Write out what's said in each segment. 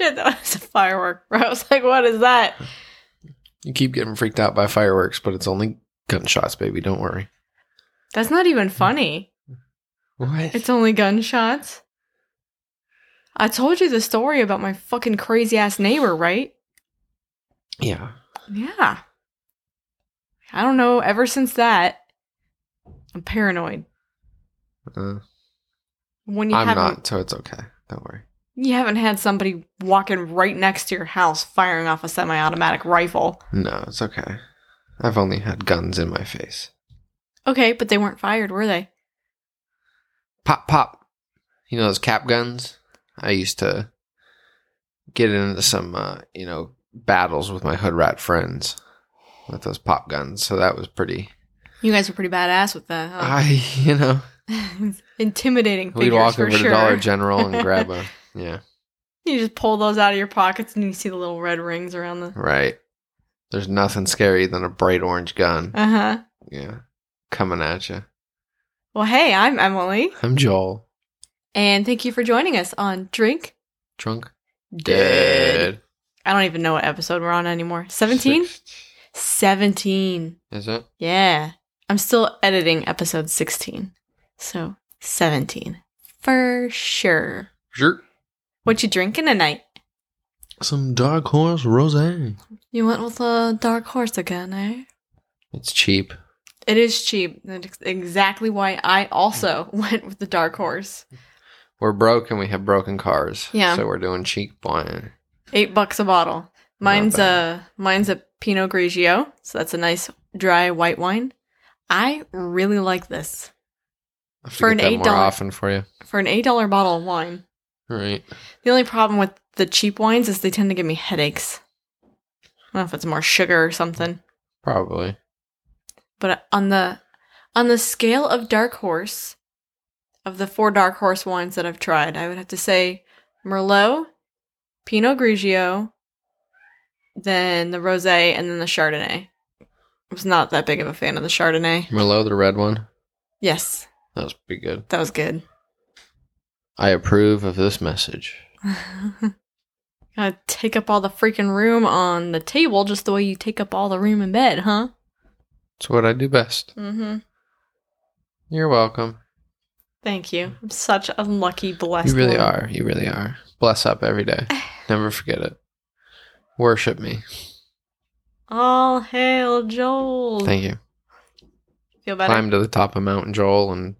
shit, that was a firework. Bro. I was like, what is that? You keep getting freaked out by fireworks, but it's only gunshots, baby. Don't worry. That's not even funny. What? It's only gunshots. I told you the story about my fucking crazy ass neighbor, right? yeah. Yeah. I don't know. Ever since that, I'm paranoid. Uh, When you I'm haven't, not, so it's okay. Don't worry. You haven't had somebody walking right next to your house firing off a semi-automatic rifle. No, it's okay. I've only had guns in my face. Okay, but they weren't fired, were they? Pop, pop. You know those cap guns? I used to get into some, uh, you know, battles with my hood rat friends with those pop guns. So that was pretty. You guys were pretty badass with that. Huh? I, you know, Intimidating. we'd walk over sure. to Dollar General and grab a, yeah, You just pull those out of your pockets and you see the little red rings around the. right. There's nothing scary than a bright orange gun. Uh huh. Yeah, coming at you. Well, hey, I'm Emily, I'm Joel. and thank you for joining us on Drink Drunk. Dead. I don't even know what episode we're on anymore. 17? Six- 17. Is it? Yeah. I'm still editing episode 16. So, 17. For sure. Sure. What you drinking tonight? Some dark horse rose. You went with a dark horse again, eh? It's cheap. It is cheap. That's exactly why I also went with the dark horse. We're broke and we have broken cars. Yeah. So we're doing cheap wine. Eight bucks a bottle. Mine's a mine's a Pinot Grigio, so that's a nice dry white wine. I really like this I have to For get an that more $8 often for you. for an eight dollar bottle of wine. Right. The only problem with the cheap wines is they tend to give me headaches. I don't know if it's more sugar or something, Probably. but on the on the scale of dark horse, of the four dark horse wines that I've tried, I would have to say Merlot, Pinot Grigio, then the Rosé, and then the Chardonnay. I was not that big of a fan of the Chardonnay. Merlot, the red one. Yes, That was pretty good. that was good. I approve of this message. Gotta take up all the freaking room on the table just the way you take up all the room in bed, huh? It's what I do best. Mm-hmm. You're welcome. Thank you. I'm such a lucky, blessed. You really woman. are. You really are. Bless up every day. Never forget it. Worship me. All hail Joel. Thank you. Feel better? Climb to the top of Mount Joel and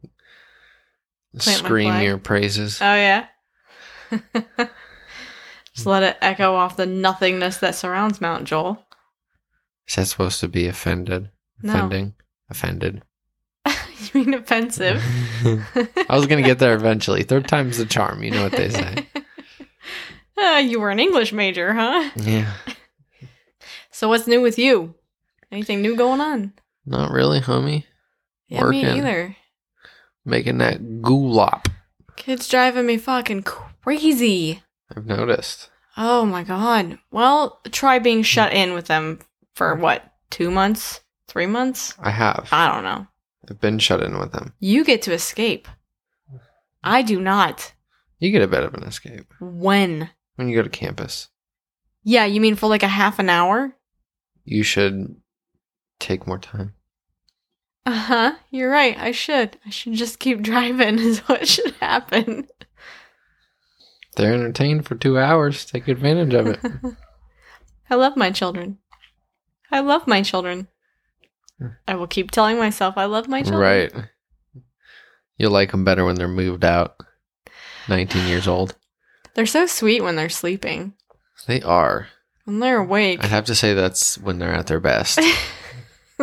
scream your praises. Oh yeah. Just let it echo off the nothingness that surrounds Mount Joel. Is that supposed to be offended? No. Offending? Offended. you mean offensive? I was gonna get there eventually. Third time's the charm. You know what they say. Ah, you were an English major, huh? Yeah. So what's new with you? Anything new going on? Not really, homie. Yeah, me either. Making that goulop. Kids driving me fucking crazy. I've noticed. Oh my god. Well, try being shut in with them for what? Two months? Three months? I have. I don't know. I've been shut in with them. You get to escape. I do not. You get a bit of an escape When? when you go to campus. Yeah, you mean for like a half an hour? You should take more time. Uh huh. You're right. I should. I should just keep driving, is what should happen. They're entertained for two hours. Take advantage of it. I love my children. I love my children. I will keep telling myself I love my children. right. You'll like them better when they're moved out. 19 years old. They're so sweet when they're sleeping. They are. When they're awake, I'd have to say that's when they're at their best.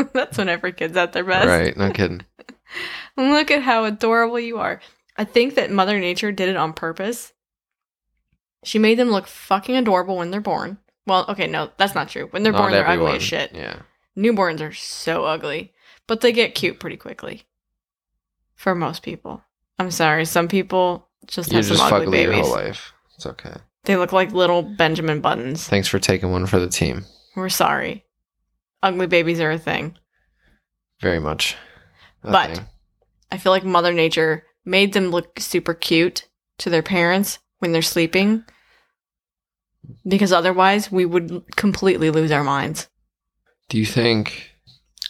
that's when every kid's at their best. right. No kidding. Look at how adorable you are. I think that Mother Nature did it on purpose. She made them look fucking adorable when they're born. Well, okay, no, that's not true. When they're Not born, they're ugly as shit. Yeah. Newborns are so ugly, but they get cute pretty quickly. For most people. I'm sorry, some people just You're have some ugly fugly your babies. whole life. It's okay. They look like little Benjamin Buttons. Thanks for taking one for the team. We're sorry. Ugly babies are a thing. Very much. a But- thing. I feel like Mother Nature made them look super cute to their parents when they're sleeping. because otherwise we would completely lose our minds. Do you think,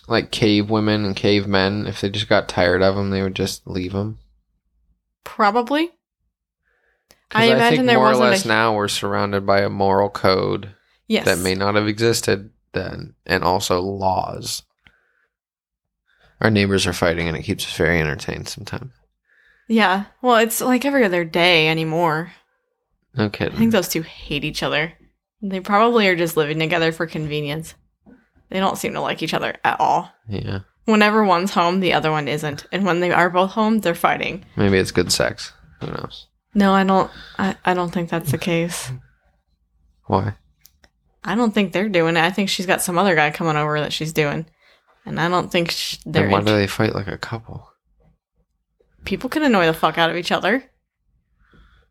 like cave women and cave men, if they just got tired of them, they would just leave them? Probably. I imagine think there more or less a- now we're surrounded by a moral code Yes. that may not have existed then, and also laws. Our neighbors are fighting, and it keeps us very entertained sometimes. yeah. Well, it's like every other day anymore. No I think those two hate each other. They probably are just living together for convenience. They don't seem to like each other at all. yeah, Whenever one's home, the other one isn't. And when they are both home, they're fighting. maybe it's good sex. Who knows? No, I don't I, I don't think that's the case. Why? I don't think they're doing it. I think she's got some other guy coming over that she's doing. And I don't think sh- they're why do they fight like a couple? people can annoy the fuck out of each other.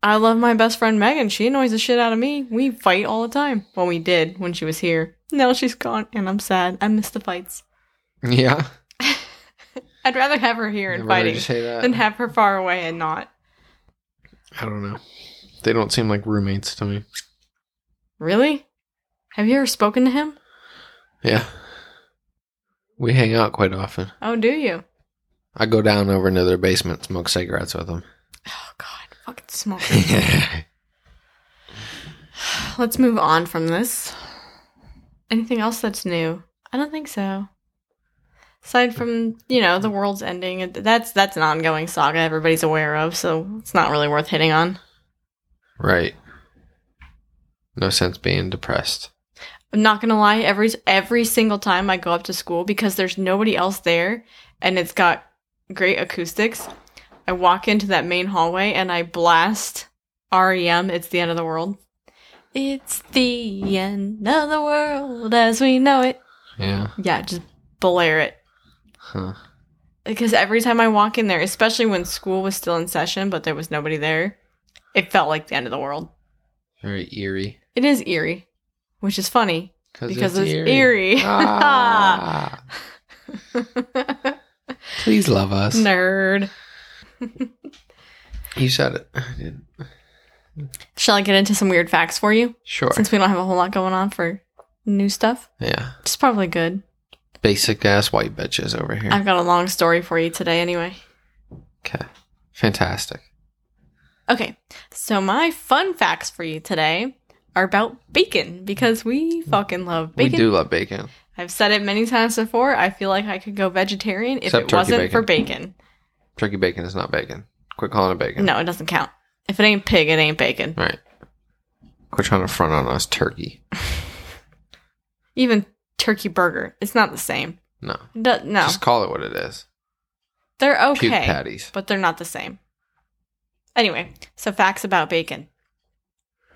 I love my best friend Megan. She annoys the shit out of me. We fight all the time. Well, we did when she was here. Now she's gone, and I'm sad. I miss the fights. Yeah, I'd rather have her here and fighting just say that. than have her far away and not. I don't know. They don't seem like roommates to me. Really? Have you ever spoken to him? Yeah, we hang out quite often. Oh, do you? I go down over into their basement, smoke cigarettes with them. Oh God, fucking smoke. Let's move on from this. Anything else that's new? I don't think so. Aside from you know the world's ending, that's that's an ongoing saga everybody's aware of, so it's not really worth hitting on. right. No sense being depressed. I'm not gonna lie, every every single time I go up to school because there's nobody else there and it's got great acoustics, I walk into that main hallway and I blast REM, It's the End of the World. It's the end of the world as we know it. Yeah. Yeah, just blare it. Huh. Because every time I walk in there, especially when school was still in session but there was nobody there, it felt like the end of the world. Very eerie. It is eerie, which is funny because it's, eerie. eerie. Ah, please love us. Nerd. You said it. I didn't. Shall I get into some weird facts for you? Sure. Since we don't have a whole lot going on for new stuff. yeah. It's probably good. Basic ass white bitches over here. I've got a long story for you today anyway. okay. Fantastic. Okay, so my fun facts for you today are about bacon because we fucking love bacon. We do love bacon. I've said it many times before. I feel like I could go vegetarian if Except it wasn't bacon. for bacon. Turkey bacon is not bacon. Quit calling it bacon. No, it doesn't count. If it ain't pig, it ain't bacon. Right. Quit trying to front on us, turkey. Even turkey burger, it's not the same. No. Do- no, Just call it what it is. they're Puke okay. patties. but they're not the same. Anyway, so facts about bacon.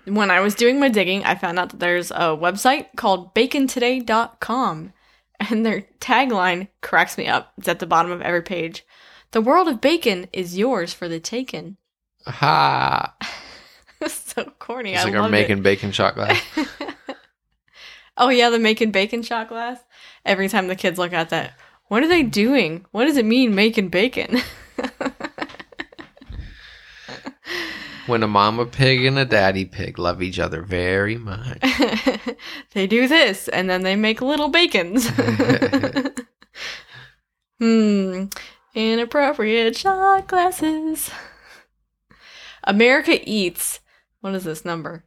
When I was doing my digging, I found out that there's a website called bacontoday.com, and their tagline cracks me up. It's at the bottom of every page. The world of bacon is yours for the taking. Ha! so corny. It's I like our making bacon shot glass. oh yeah, the making bacon shot glass. Every time the kids look at that, what are they doing? What does it mean making bacon? when a mama pig and a daddy pig love each other very much. they do this and then they make little bacons. hmm. Inappropriate shot glasses. America eats. What is this number?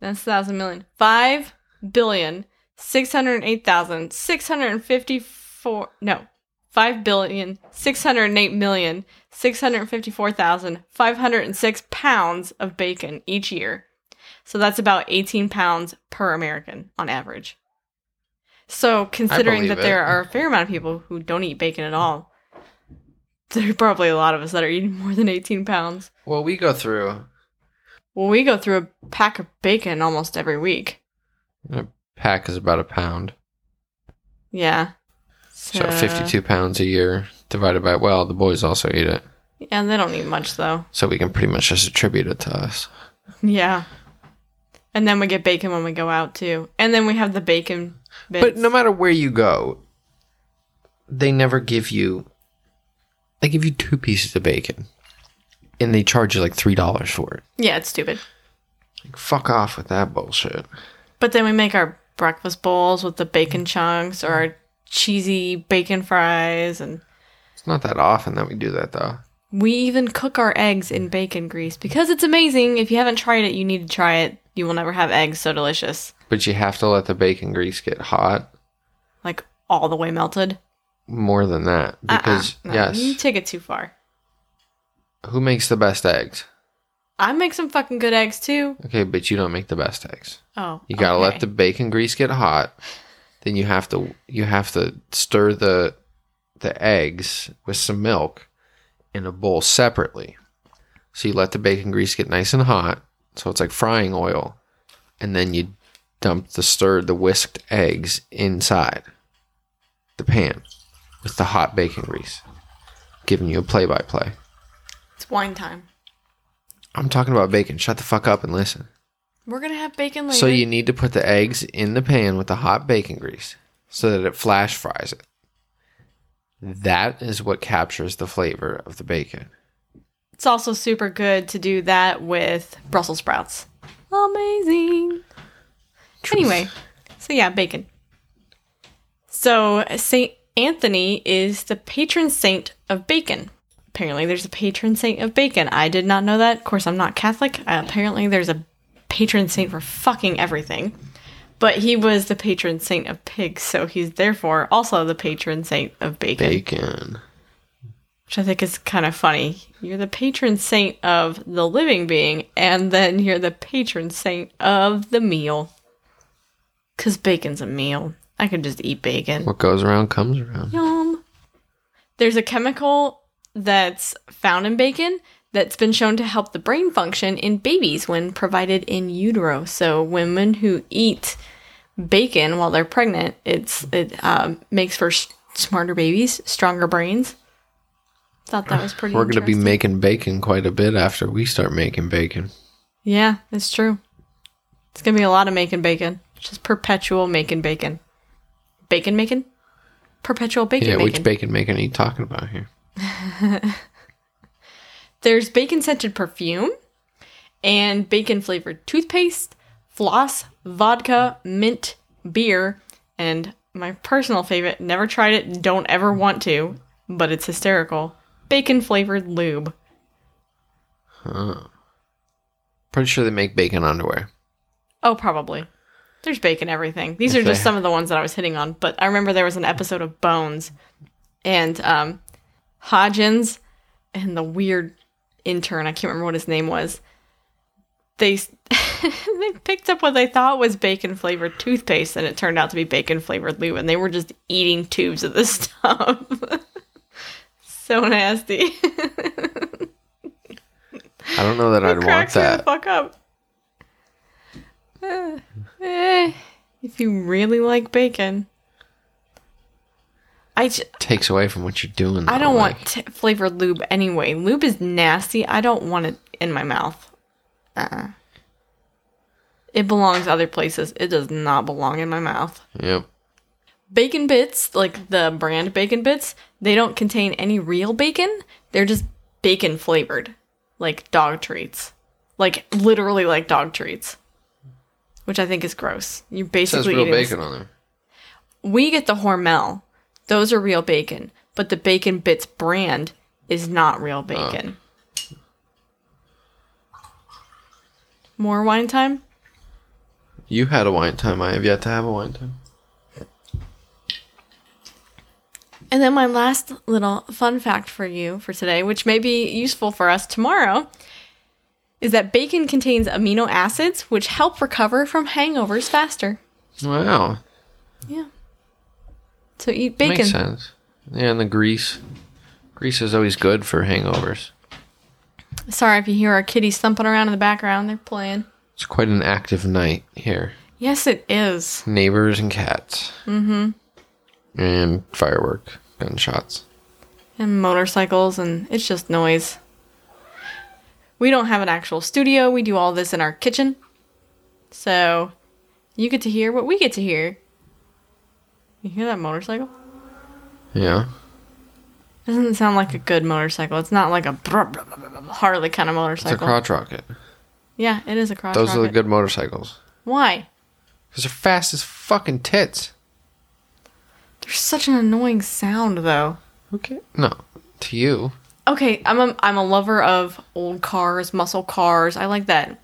That's thousand million. Five billion six hundred eight thousand six hundred fifty four. No, five billion six hundred eight million six hundred fifty four thousand five hundred six pounds of bacon each year. So that's about 18 pounds per American on average. So, considering that there are a fair amount of people who don't eat bacon at all, there are probably a lot of us that are eating more than 18 pounds. Well, we go through Well, we go through a pack of bacon almost every week. a pack is about a pound. Yeah. So 52 pounds a year divided by, well, the boys also eat it. And they don't eat much though. So we can pretty much just attribute it to us. Yeah. And then we get bacon when we go out too. And then we have the bacon bits. But no matter where you go, they never give you, they give you two pieces of bacon. And they charge you like $3 for it. yeah, it's stupid. Like, fuck off with that bullshit. But then we make our breakfast bowls with the bacon chunks or our cheesy bacon fries and It's not that often that we do that though. we even cook our eggs in bacon grease because it's amazing. If you haven't tried it, you need to try it. You will never have eggs so delicious. But you have to let the bacon grease get hot. Like all the way melted. More than that. Uh-uh, because Uh-uh. No, yes. You take it too far. Who makes the best eggs? I make some fucking good eggs too. Okay, but you don't make the best eggs. Oh. You gotta okay. let the bacon grease get hot. Then you have to you have to stir the the eggs with some milk in a bowl separately. So you let the bacon grease get nice and hot, so it's like frying oil, and then you dump the stirred the whisked eggs inside the pan with the hot bacon grease. Giving you a play by play. It's wine time. I'm talking about bacon. Shut the fuck up and listen. We're gonna have bacon later. So you need to put the eggs in the pan with the hot bacon grease so that it flash fries it. That is what captures the flavor of the bacon. It's also super good to do that with Brussels sprouts. Amazing. Anyway, so yeah, bacon. So Saint Anthony is the patron saint of bacon. Apparently, there's a patron saint of bacon. I did not know that. Of course, I'm not Catholic. Uh, apparently, there's a patron saint for fucking everything. But he was the patron saint of pigs, so he's therefore also the patron saint of bacon Bacon. which I think is kind of funny. You're the patron saint of the living being, and then you're the patron saint of the meal. Because bacon's a meal. I could just eat bacon. What goes around comes around. Yum. There's a chemical that's found in bacon that's been shown to help the brain function in babies when provided in utero. So women who eat bacon while they're pregnant, it's it um, makes for s- smarter babies, stronger brains. Thought that was pretty. We're going to be making bacon quite a bit after we start making bacon. Yeah, it's true. It's gonna be a lot of making bacon. Just perpetual making bacon. Bacon making? Perpetual bacon yeah, making. which bacon making are you talking about here? There's bacon scented perfume and bacon flavored toothpaste, floss, vodka, mint, beer, and my personal favorite, never tried it, don't ever want to, but it's hysterical. Bacon flavored lube. Pretty sure they make bacon underwear. Oh, probably. There's bacon everything. These If are just they- some of the ones that I was hitting on. But I remember there was an episode of Bones, and um, Hodgins and the weird intern. I can't remember what his name was. They they picked up what they thought was bacon flavored toothpaste, and it turned out to be bacon flavored lube, and they were just eating tubes of this stuff. so nasty. I don't know that I'd want me the that. fuck up. Eh, eh, if you really like bacon, I, j- Takes away from what you're doing. I don't want t- flavored lube anyway. Lube is nasty. I don't want it in my mouth. Uh-uh. It belongs other places. It does not belong in my mouth. Yep. Bacon bits, like the brand bacon bits, they don't contain any real bacon. They're just bacon flavored, like dog treats. Like literally like dog treats. Which I think is gross. You It says basically real bacon on there. We get the Hormel. Those are real bacon, but the Bacon Bits brand is not real oh. bacon. More wine time? You had a wine time. I have yet to have a wine time. And then my last little fun fact for you for today, which may be useful for us tomorrow, is that bacon contains amino acids which help recover from hangovers faster. Wow. Yeah. So eat bacon. Makes sense. Yeah, and the grease. Grease is always good for hangovers. Sorry if you hear our kitties thumping around in the background. They're playing. It's quite an active night here. Yes, it is. Neighbors and cats. Mm-hmm. And firework, gunshots. And motorcycles, and it's just noise. We don't have an actual studio. We do all this in our kitchen. So you get to hear what we get to hear. You hear that motorcycle? Yeah. Doesn't sound like a good motorcycle. It's not like a Harley kind of motorcycle. It's a crotch rocket. Yeah, it is a cross. Those are the good motorcycles. Why? Because they're fast as fucking tits. They're such an annoying sound, though. Okay. No, to you. Okay, I'm a I'm a lover of old cars, muscle cars. I like that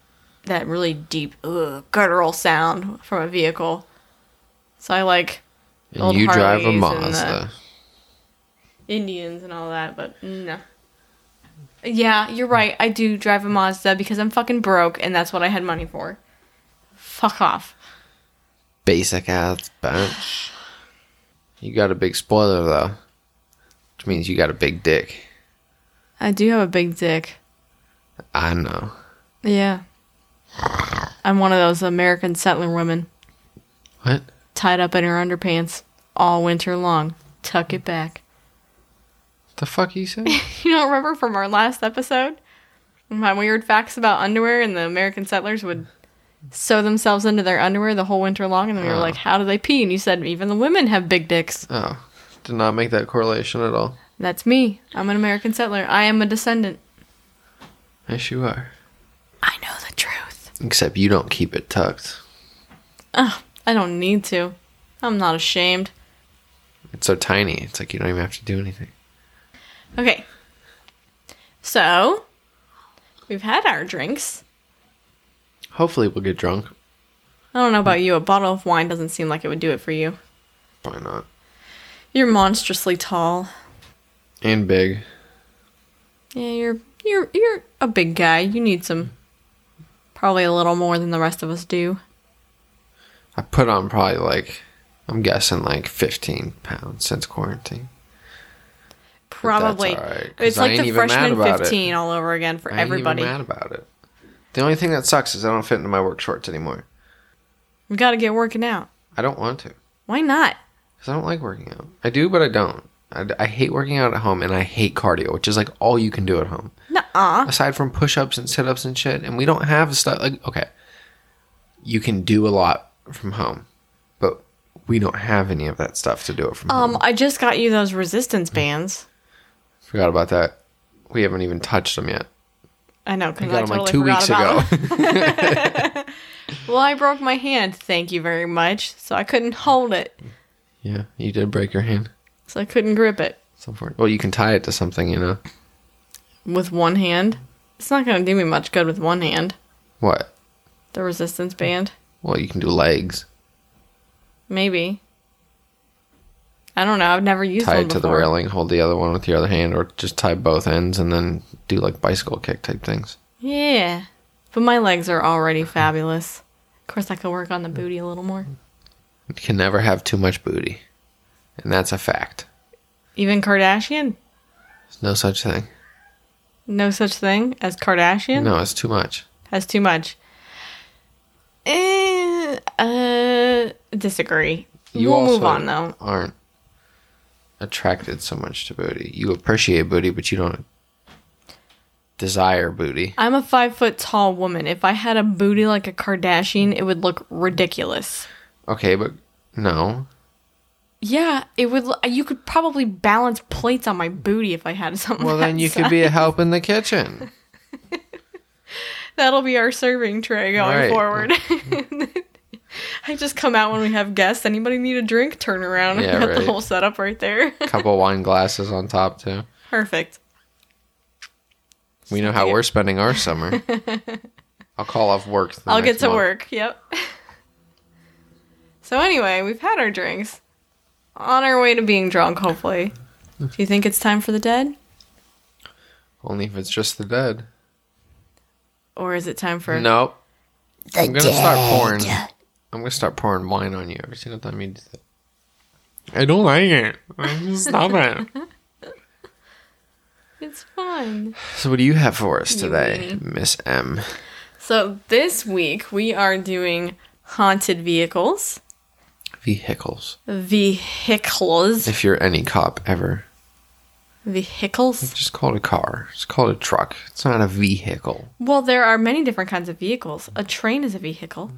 that really deep ugh, guttural sound from a vehicle. So I like And you drive a Harleys and, uh, Mazda. Indians and all that, but no. Yeah, you're right. I do drive a Mazda because I'm fucking broke and that's what I had money for. Fuck off. Basic ass bench. You got a big spoiler though, which means you got a big dick. I do have a big dick. I know. Yeah. I'm one of those American settler women What? Tied up in her underpants all winter long. Tuck it back. The fuck you said? You don't remember from our last episode? My weird facts about underwear and the American settlers would sew themselves into their underwear the whole winter long, and then we were Oh. like, "How do they pee?" And you said, "Even the women have big dicks." oh, did not make that correlation at all. That's me. I'm an American settler. I am a descendant. Yes, you are. I know the truth. Except you don't keep it tucked. Ugh, I don't need to. I'm not ashamed. It's so tiny. It's like you don't even have to do anything. Okay. So, we've had our drinks. Hopefully, we'll get drunk. I don't know about you. A bottle of wine doesn't seem like it would do it for you. Why not? You're monstrously tall. And big. Yeah, you're you're you're a big guy. You need some probably a little more than the rest of us do. I put on probably like, I'm guessing like 15 pounds since quarantine. Probably. Right, It's like the freshman about 15 all over again for It. I ain't everybody. even mad about it. The only thing that sucks is I don't fit into my work shorts anymore. We got to get working out. I don't want to. Why not? Because I don't like working out. I do, but I don't. I, I hate working out at home and I hate cardio, which is like all you can do at home. Nuh-uh. Aside from push ups and sit ups and shit. And we don't have stuff like, okay, you can do a lot from home, but we don't have any of that stuff to do it from home. Um, I just got you those resistance bands. Forgot about that. We haven't even touched them yet. I know I because got I, them totally like two forgot weeks about ago. Well, I broke my hand. Thank you very much. So I couldn't hold it. yeah, you did break your hand. So I couldn't grip it Some for- Well, you can tie it to something, you know. with one hand. It's not going to do me much good with one hand. What? The resistance band. Well, you can do legs. Maybe. I don't know. I've never used Tie it to the railing, hold the other one with your other hand, or just tie both ends and then do like bicycle kick type things. Yeah. But my legs are already fabulous. Of course, I could work on the booty a little more. You can never have too much booty. And that's a fact. Even Kardashian? There's no such thing. No such thing as Kardashian? No, it's too much. Has too much. Eh, uh, disagree. You we'll move on though. aren't attracted so much to booty. You appreciate booty, but you don't desire booty. I'm a five foot tall woman. If I had a booty like a Kardashian, it would look ridiculous. Okay, but no. Yeah, it would. You could probably balance plates on my booty if I had something. Well, that then you could be a help in the kitchen. That'll be our serving tray going Right. forward. I just come out when we have guests. Anybody need a drink? Turn around. Yeah, got right. the whole setup right there. Couple wine glasses on top too. Perfect. We know how we're spending our summer. I'll call off work. the I'll get to month. work. Yep. So anyway, we've had our drinks. On our way to being drunk, hopefully. Do you think it's time for the dead? Only if it's just the dead. Or is it time for Nope. I'm gonna start pouring. I'm gonna start pouring wine on you every single time you do that. I don't like it. Stop it. It's fine. So, what do you have for us today, Miss M? So this week we are doing haunted vehicles. Vehicles. Vehicles. If you're any cop ever, Vehicles. just call it a car. Just call it a truck. It's not a vehicle. Well, there are many different kinds of vehicles. A train is a vehicle.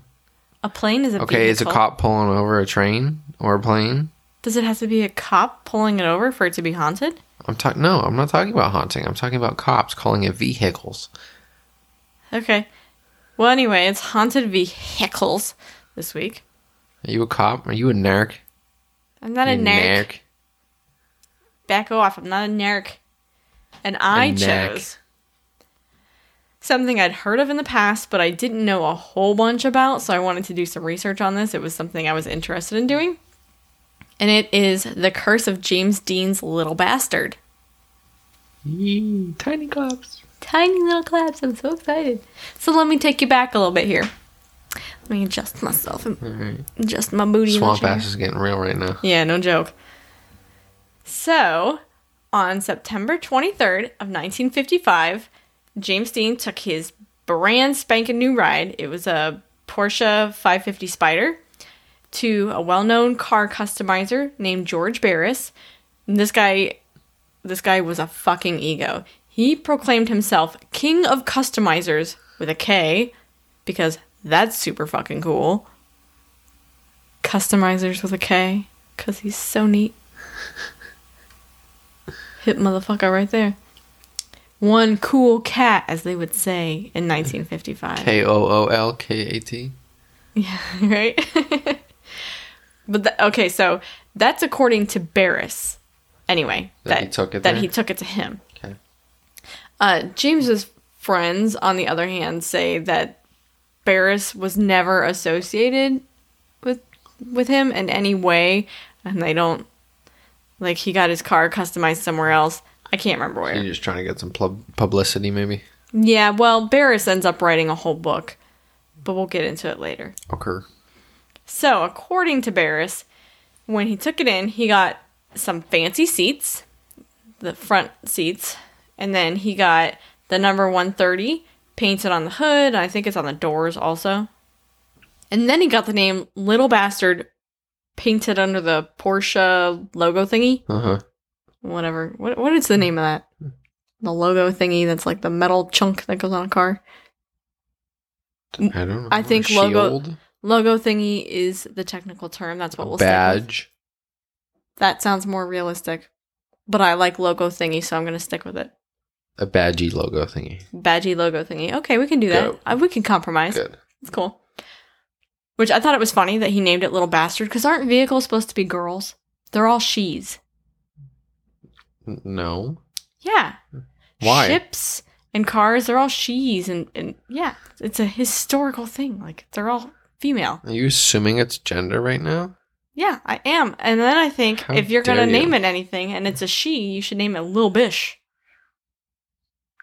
A plane is a Okay, vehicle. is a cop pulling over a train or a plane? Does it have to be a cop pulling it over for it to be haunted? I'm talking. No, I'm not talking about haunting. I'm talking about cops calling it vehicles. Okay. Well, anyway, it's haunted vehicles this week. Are you a cop? Are you a narc? I'm not a narc. Back off. I'm not a narc. And I A narc. chose something I'd heard of in the past, but I didn't know a whole bunch about, so I wanted to do some research on this. It was something I was interested in doing. And it is The Curse of James Dean's Little Bastard. Yee, tiny claps. Tiny little claps. I'm so excited. So let me take you back a little bit here. Let me adjust myself and right. adjust my booty. Swamp ass is getting real right now. Yeah, no joke. So, on September 23rd of 1955, James Dean took his brand spanking new ride. It was a Porsche 550 Spyder to a well-known car customizer named George Barris. And this guy this guy was a fucking ego. He proclaimed himself king of customizers with a K because that's super fucking cool. Customizers with a K because he's so neat. Hit motherfucker right there. One cool cat, as they would say in 1955. K O O L K A T. Yeah, right? but the, okay, so that's according to Barris. Anyway, That he took it that there? he took it to him. Okay. Uh, James's friends, on the other hand, say that Barris was never associated with with him in any way, and they don't like he got his car customized somewhere else. I can't remember where. You're just trying to get some pub- publicity, maybe. Yeah, well, Barris ends up writing a whole book, but we'll get into it later. Okay. So, according to Barris, when he took it in, he got some fancy seats, the front seats, and then he got the number 130 painted on the hood. I think it's on the doors also. And then he got the name Little Bastard painted under the Porsche logo thingy. Uh huh. Whatever. What, what is the name of that? Hmm. The logo thingy that's like the metal chunk that goes on a car. I don't know. I think logo- Logo thingy is the technical term. That's what A we'll badge. That sounds more realistic. But I like logo thingy, so I'm going to stick with it. A badgy logo thingy. Badgy logo thingy. Okay, we can do that. Go. We can compromise. Good. It's cool. Which I thought it was funny that he named it Little Bastard, because aren't vehicles supposed to be girls? They're all she's. No. Yeah. Why? Ships and cars, they're all she's. And, and yeah, it's a historical thing. Like, they're all female. Are you assuming it's gender right now? Yeah, I am. And then I think How if you're going to you. name it anything and it's a she, you should name it Lil Bish.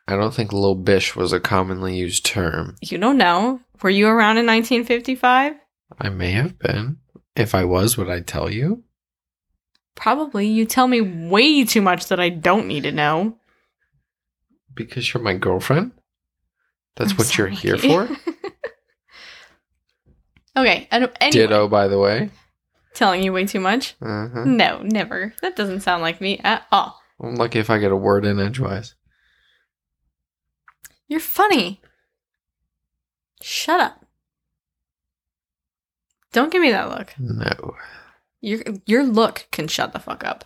I don't think Lil Bish was a commonly used term. You don't know. Were you around in 1955? I may have been. If I was, would I tell you? Probably. You tell me way too much that I don't need to know. Because you're my girlfriend? That's I'm what you're here for? okay. I don't, anyway, Ditto, by the way. telling you way too much? Uh-huh. No, never. That doesn't sound like me at all. I'm lucky if I get a word in edgewise. You're funny. Shut up. Don't give me that look. No. Your your look can shut the fuck up.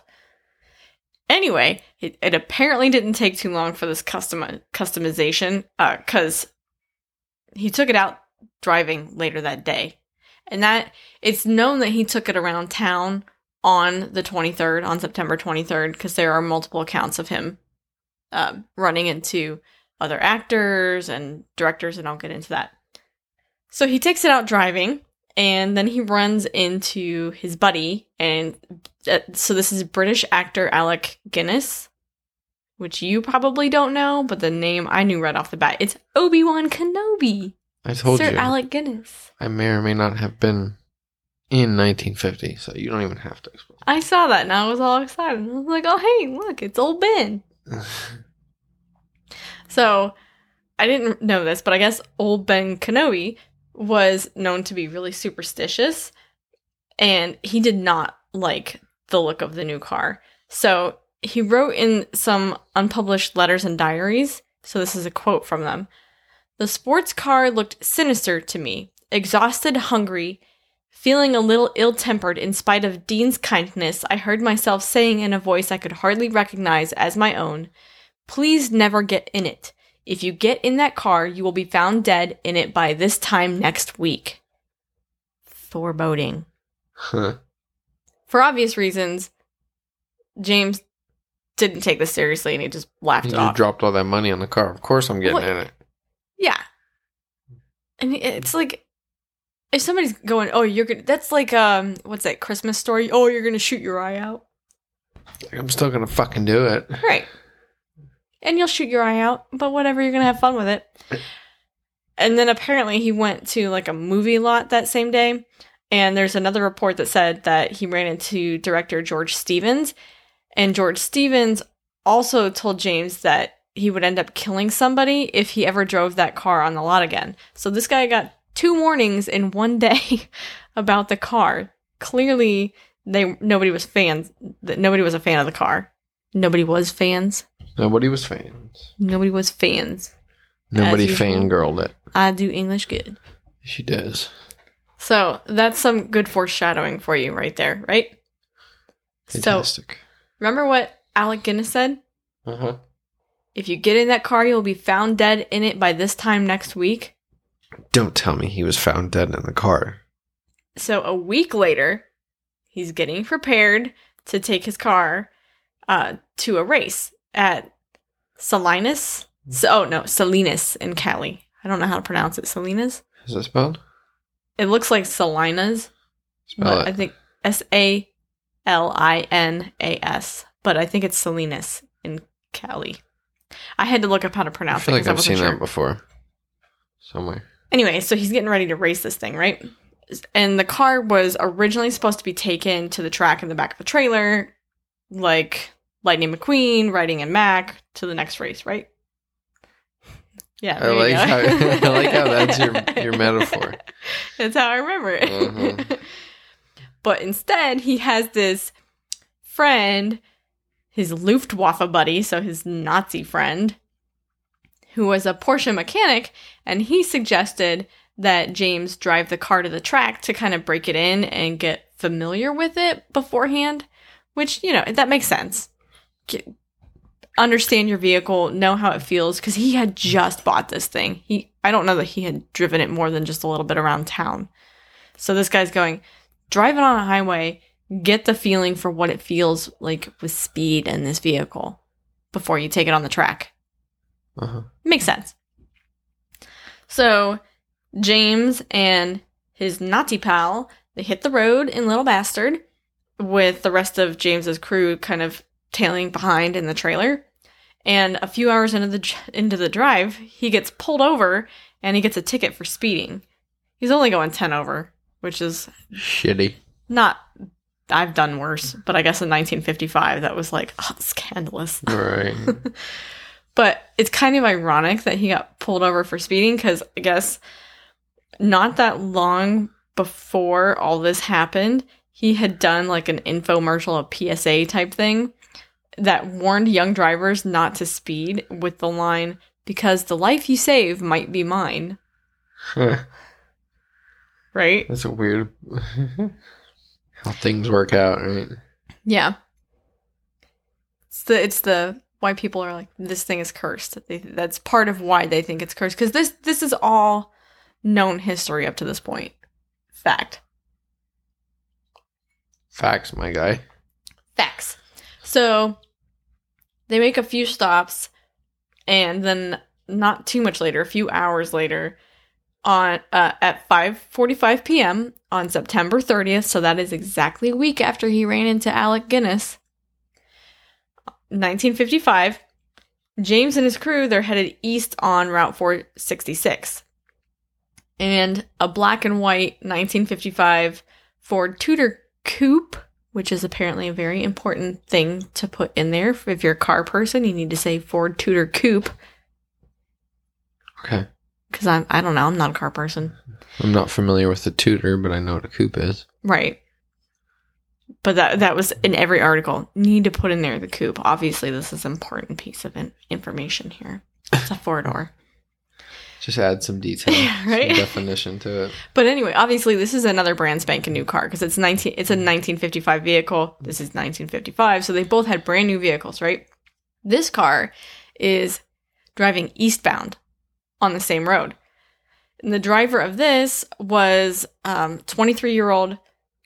Anyway, it, it apparently didn't take too long for this custom customization because he took it out driving later that day, and that it's known that he took it around town on the 23rd, on September 23rd, because there are multiple accounts of him um, running into other actors and directors, and I'll get into that. So he takes it out driving, and then he runs into his buddy, and uh, so this is British actor Alec Guinness, which you probably don't know, but the name I knew right off the bat. It's Obi Wan Kenobi, I told Sir you. Alec Guinness. I may or may not have been in 1950, so you don't even have to explain. I saw that and I was all excited. I was like, "Oh, hey, look, it's old Ben." So I didn't know this, but I guess old Ben Kenobi was known to be really superstitious and he did not like the look of the new car. So he wrote in some unpublished letters and diaries. So this is a quote from them. The sports car looked sinister to me, exhausted, hungry, feeling a little ill tempered in spite of Dean's kindness. I heard myself saying in a voice I could hardly recognize as my own, Please never get in it. If you get in that car, you will be found dead in it by this time next week. Foreboding. Huh. For obvious reasons, James didn't take this seriously and he just laughed You it off. dropped all that money on the car. Of course, I'm getting What? in it. Yeah. And it's like if somebody's going, "Oh, you're going to that's like um what's that Christmas story? Oh, you're going to shoot your eye out." Like, I'm still gonna fucking do it. Right. And you'll shoot your eye out, but whatever, you're going to have fun with it. And then apparently he went to like a movie lot that same day. And there's another report that said that he ran into director George Stevens. And George Stevens also told James that he would end up killing somebody if he ever drove that car on the lot again. So this guy got two warnings in one day about the car. Clearly, they nobody was fans. That nobody was a fan of the car. Nobody was fans. Nobody was fans. Nobody was fans. Nobody usual. fangirled it. I do English good. She does. So that's some good foreshadowing for you right there, right? So remember what Alec Guinness said? uh huh. If you get in that car, you'll be found dead in it by this time next week. Don't tell me he was found dead in the car. So a week later, he's getting prepared to take his car uh, to a race at Salinas. Hmm. So, oh no, Salinas in Cali. I don't know how to pronounce it. Salinas. Is it spelled? It looks like Salinas, Spell but I think S A L I N A S. But I think it's Salinas in Cali. I had to look up how to I pronounce feel it like I I've seen sure. that before. Somewhere. Anyway, so he's getting ready to race this thing, right? And the car was originally supposed to be taken to the track in the back of a trailer, like Lightning McQueen riding in Mack to the next race, right? Yeah, I like how- I like how that's your- your metaphor. That's how I remember it. Mhm. but instead, he has this friend, his Luftwaffe buddy, so his Nazi friend, who was a Porsche mechanic, and he suggested that James drive the car to the track to kind of break it in and get familiar with it beforehand, which, you know, that makes sense. Understand your vehicle, know how it feels, because he had just bought this thing. He, I don't know that he had driven it more than just a little bit around town. So this guy's going, drive it on a highway, get the feeling for what it feels like with speed in this vehicle before you take it on the track. Uh-huh. Makes sense. So James and his Nazi pal, they hit the road in Little Bastard with the rest of James's crew kind of tailing behind in the trailer. And a few hours into the into the drive, he gets pulled over and he gets a ticket for speeding. He's only going 10 over, which is Shitty. not I've done worse, but I guess in 1955 that was like oh, scandalous. Right. But it's kind of ironic that he got pulled over for speeding because I guess not that long before all this happened, he had done like an infomercial, a PSA type thing that warned young drivers not to speed with the line, because the life you save might be mine, right? That's a weird how things work out, right? Yeah. It's the it's the why people are like this thing is cursed. They, that's part of why they think it's cursed because this this is all known history up to this point. Fact. Facts, my guy. Facts. So they make a few stops and then not too much later, a few hours later on uh, at 5:45 p.m. on September 30th, so that is exactly a week after he ran into Alec Guinness. 1955, James and his crew they're headed east on Route 466. And a black and white 1955 Ford Tudor coupe which is apparently a very important thing to put in there. If you're a car person, you need to say Ford Tudor Coupe Okay. because I'm I don't know, I'm not a car person. I'm not familiar with the Tudor, but I know what a coupe is. Right. But that that was in every article. Need to put in there the coupe. Obviously, this is an important piece of in- information here. It's a four door. Just add some detail, Right? some definition to it. But anyway, obviously, this is another brand spanking new car because it's nineteen. It's a 1955 vehicle. This is 1955, so they both had brand new vehicles, right? This car is driving eastbound on the same road. And the driver of this was um, 23 year old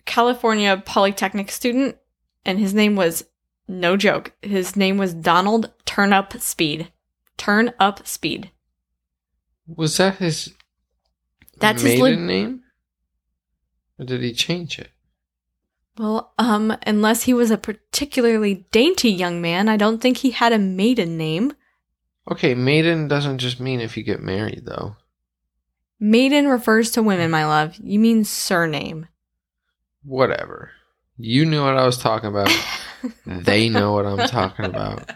California Polytechnic student, and his name was no joke. His name was Donald Turnup Speed. Turn Up Speed. Was that his That's his maiden li- name? Or did he change it? Well, um, unless he was a particularly dainty young man, I don't think he had a maiden name. Okay, maiden doesn't just mean if you get married, though. Maiden refers to women, my love. You mean surname. Whatever. You knew what I was talking about. they know what I'm talking about.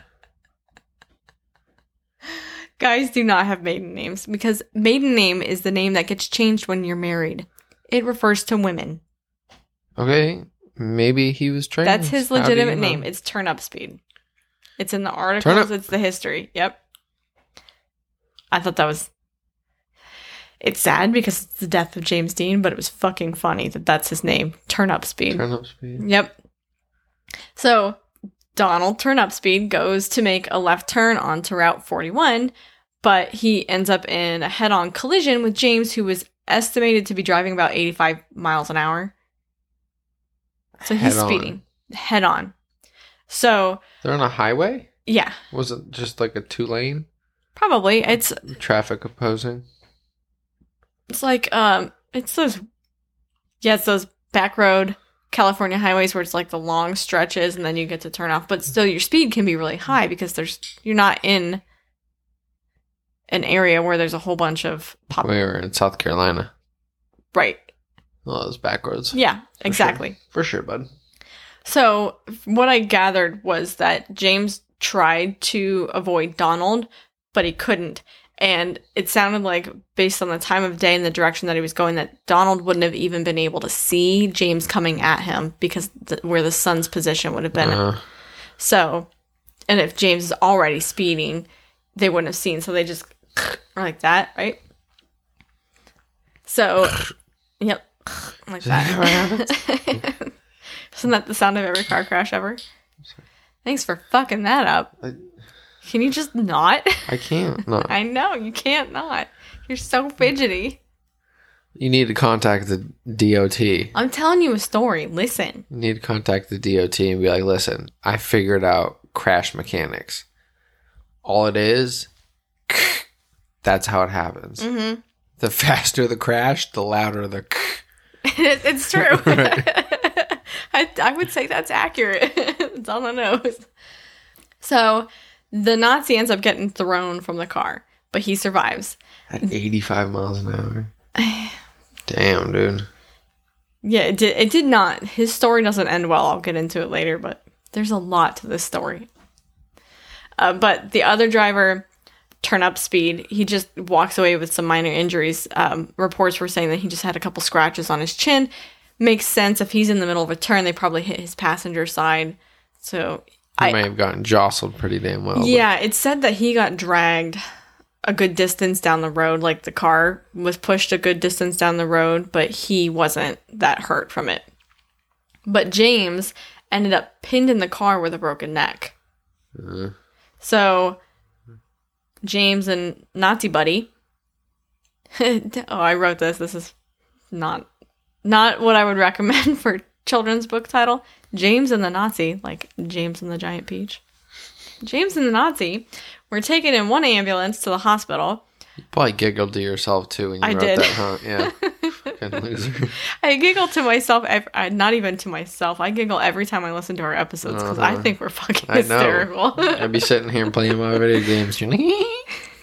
Guys do not have maiden names because maiden name is the name that gets changed when you're married. It refers to women. Okay, maybe he was trained. That's his How do you legitimate know? name. It's Turn Up Speed. It's in the articles. It's the history. Yep. I thought that was. It's sad because it's the death of James Dean, but it was fucking funny that that's his name. Turn Up Speed. Turn up speed. Yep. So Donald Turn Up Speed goes to make a left turn onto Route 41, but he ends up in a head on collision with James, who was estimated to be driving about 85 miles an hour. So he's Head on. speeding head on. So, They're on a highway? yeah, Was it just like a two lane? probably. It's Traffic opposing? it's like um it's those yeah, it's those back road California highways where it's like the long stretches and then you get to turn off, but still your speed can be really high because there's you're not in an area where there's a whole bunch of pop We were in South Carolina. right. All those back roads. Yeah, For exactly. sure. For sure, bud. So, what I gathered was that James tried to avoid Donald, but he couldn't. And it sounded like, based on the time of day and the direction that he was going, that Donald wouldn't have even been able to see James coming at him because the, where the sun's position would have been. Uh, So, and if James is already speeding, they wouldn't have seen. So they just like that, right? So, yep, like that. Isn't that the sound of every car crash ever? Thanks for fucking that up. I, Can you just not? I can't. No. I know you can't not. You're so fidgety. You need to contact the DOT. I'm telling you a story. Listen. You need to contact the DOT and be like, listen, I figured out crash mechanics. All it is, that's how it happens. Mm-hmm. The faster the crash, the louder the. It, it's true. I, I would say that's accurate. it's on the nose. So the Nazi ends up getting thrown from the car, but he survives. At 85 miles an hour. Damn, dude. Yeah, it did. It did not. His story doesn't end well. I'll get into it later, but there's a lot to this story. Uh, but the other driver, turn up speed. He just walks away with some minor injuries. Um, reports were saying that he just had a couple scratches on his chin. Makes sense if he's in the middle of a turn, they probably hit his passenger side. So He I, may have gotten jostled pretty damn well. but- yeah, it said that he got dragged a good distance down the road. Like the car was pushed a good distance down the road, but he wasn't that hurt from it. But James ended up pinned in the car with a broken neck. Uh, So James and Nazi buddy. oh, I wrote this. This is not not what I would recommend for children's book title. James and the Nazi, like James and the Giant Peach. James and the Nazi were taken in one ambulance to the hospital. you probably giggled to yourself too when you I wrote did. that, huh? Yeah. Loser. I giggle to myself, ev- uh, not even to myself. I giggle every time I listen to our episodes because I Uh-huh. think we're fucking I hysterical. I'd be sitting here playing my video games. Because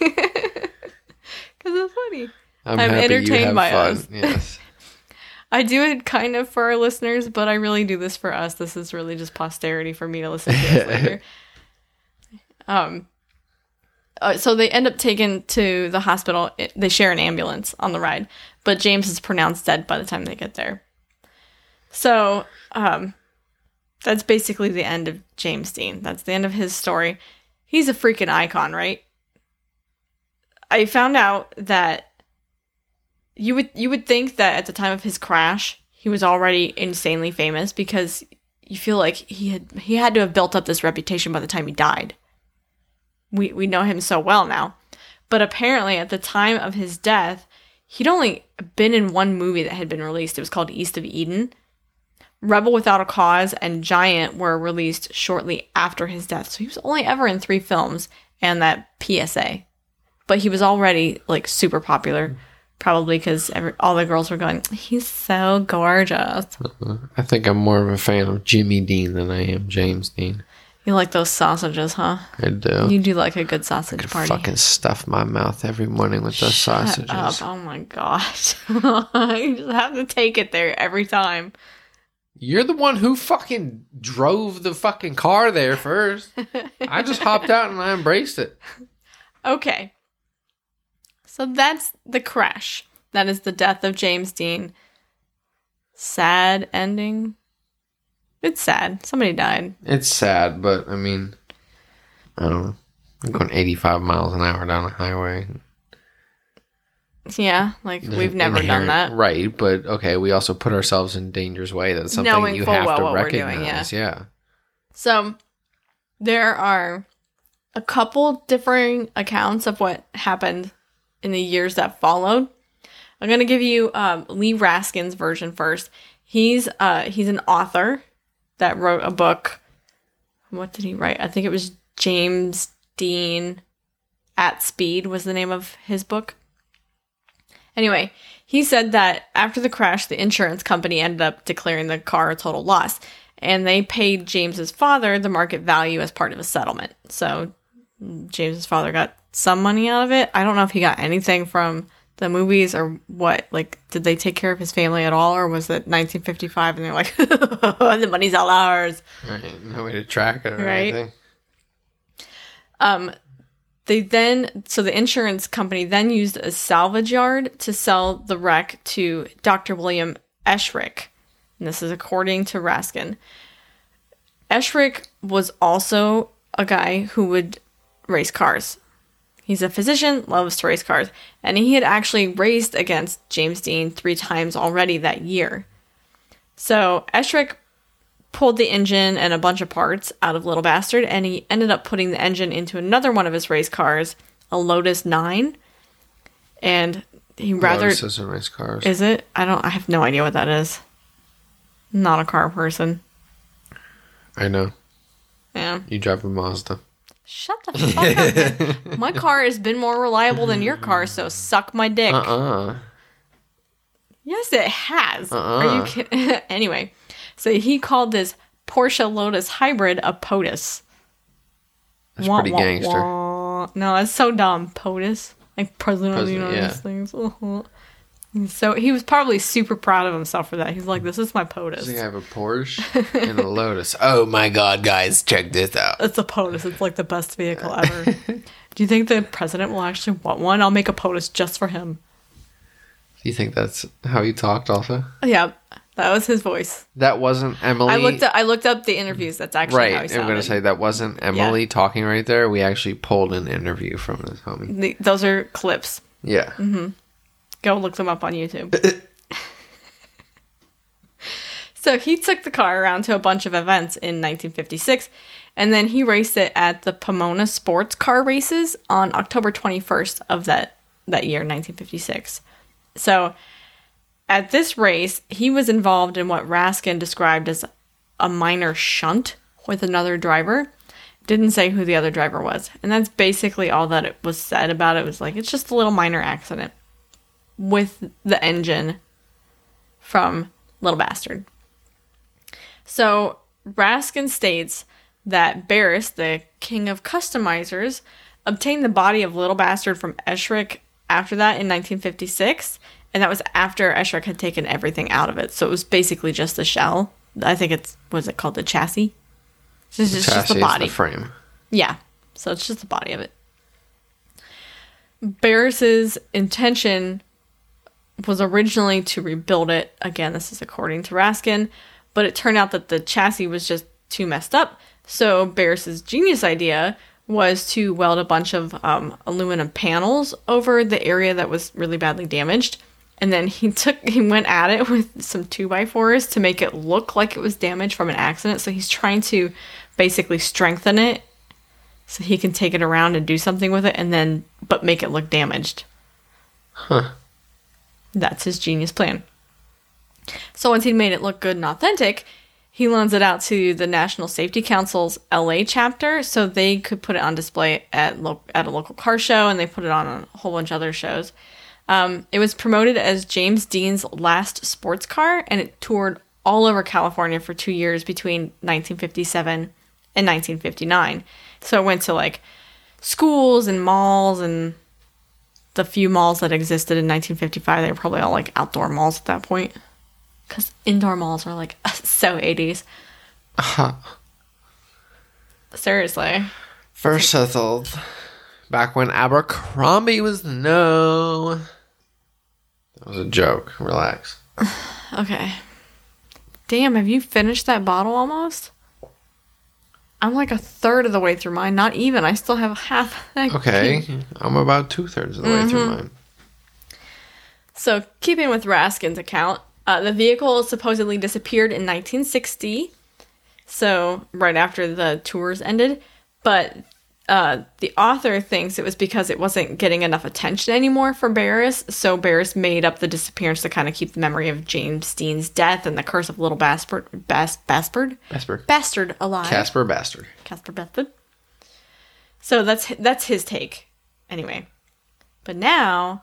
it's funny. I'm, I'm entertained by fun. us. Yes. I do it kind of for our listeners, but I really do this for us. This is really just posterity for me to listen to this later. Um, uh, so they end up taken to the hospital. It- They share an ambulance on the ride, but James is pronounced dead by the time they get there. So, um, that's basically the end of James Dean. That's the end of his story. He's a freaking icon, right? I found out that you would you would think that at the time of his crash, he was already insanely famous because you feel like he had he had to have built up this reputation by the time he died. We we know him so well now. But apparently, at the time of his death, he'd only been in one movie that had been released. It was called East of Eden. Rebel Without a Cause and Giant were released shortly after his death. So he was only ever in three films and that PSA. But he was already like super popular, probably because all the girls were going, he's so gorgeous. I think I'm more of a fan of Jimmy Dean than I am James Dean. You like those sausages, huh? I do. You do like a good sausage I party. fucking stuff my mouth every morning with those Shut sausages. up. Oh my gosh. you just have to take it there every time. You're the one who fucking drove the fucking car there first. I just hopped out and I embraced it. Okay. So that's the crash. That is the death of James Dean. Sad ending. It's sad. Somebody died. It's sad, but I mean, I don't know. I'm going 85 miles an hour down a highway. Yeah, like we've never done that. Right, but okay, we also put ourselves in danger's way. That's something Knowing you full have well to what we're doing, recognize. yeah. So there are a couple differing accounts of what happened in the years that followed. I'm gonna give you um, Lee Raskin's version first. He's uh, he's an author that wrote a book. What did he write? I think it was James Dean at Speed was the name of his book. Anyway, he said that after the crash, the insurance company ended up declaring the car a total loss, and they paid James's father the market value as part of a settlement. So James's father got some money out of it. I don't know if he got anything from the movies or what. Like, did they take care of his family at all, or was it 1955 and they're like, the money's all ours? Right. No way to track it or Right. anything. Um, they then, so the insurance company then used a salvage yard to sell the wreck to Dr. William Eschrich. And this is according to Raskin. Eschrich was also a guy who would race cars. He's a physician, loves to race cars, and he had actually raced against James Dean three times already that year. So Eschrich pulled the engine and a bunch of parts out of Little Bastard, and he ended up putting the engine into another one of his race cars, a Lotus 9. And he rather. Lotuses are nice cars. Is it? I don't. I have no idea what that is. Not a car person. I know. Yeah. You drive a Mazda. Shut the fuck up. My car has been more reliable than your car, so suck my dick. Uh uh Yes, it has. Are Uh-uh. you kidding? anyway, so he called this Porsche Lotus hybrid a POTUS. That's Wah, pretty wah, gangster. wah. No, that's so dumb. POTUS. Like President of the United yeah. States. So he was probably super proud of himself for that. He's like, this is my I think I have a Porsche and a Lotus. Oh my god, guys, check this out. It's a POTUS. It's like the best vehicle ever. Do you think the president will actually want one? I'll make a POTUS just for him. Do you think that's how he talked also? Yeah, that was his voice. That wasn't Emily. I looked up. I looked up the interviews. That's actually right. I'm going to say that wasn't Emily talking right there. We actually pulled an interview from this homie. The, those are clips. Yeah. Mm-hmm. Go look them up on YouTube. so he took the car around to a bunch of events in 1956, and then he raced it at the Pomona Sports Car Races on October 21st of that that year, 1956. So at this race, he was involved in what Raskin described as a minor shunt with another driver. Didn't say who the other driver was. And that's basically all that it was said about it. It was like, it's just a little minor accident with the engine from Little Bastard. So Raskin states that Barris, the king of customizers, obtained the body of Little Bastard from Eschrich after that in 1956, and that was after Eschrich had taken everything out of it. So it was basically just the shell. I think it's was it called the chassis? So it's just, just Chassis the is body. frame. Yeah. So it's just the body of it. Barris's intention was originally to rebuild it. Again, this is according to Raskin, but it turned out that the chassis was just too messed up. So Barris's genius idea was to weld a bunch of um, aluminum panels over the area that was really badly damaged. And then he took he went at it with some two by fours to make it look like it was damaged from an accident. So he's trying to basically strengthen it so he can take it around and do something with it and then but make it look damaged. Huh. That's his genius plan. So once he made it look good and authentic, he loans it out to the National Safety Council's LA chapter so they could put it on display at lo- at a local car show and they put it on a whole bunch of other shows. Um, it was promoted as James Dean's last sports car and it toured all over California for two years between 1957 and 1959. So it went to like schools and malls and the few malls that existed in 1955. They were probably all like outdoor malls at that point because indoor malls are like so 80s. Uh-huh. Seriously. First I thought back when Abercrombie was no. That was a joke. Relax. Okay. Damn, have you finished that bottle almost? I'm like a third of the way through mine. Not even. I still have half. Okay, I'm about two thirds of the way through mine. So, keeping with Raskin's account, uh, the vehicle supposedly disappeared in 1960. So, right after the tours ended. But uh, the author thinks it was because it wasn't getting enough attention anymore for Barris. So, Barris made up the disappearance to kind of keep the memory of James Dean's death and the curse of Little Bastard, Bas- Bastard? Casper. Bastard alive. Casper Bastard. Casper Bethard. So that's that's his take, anyway. But now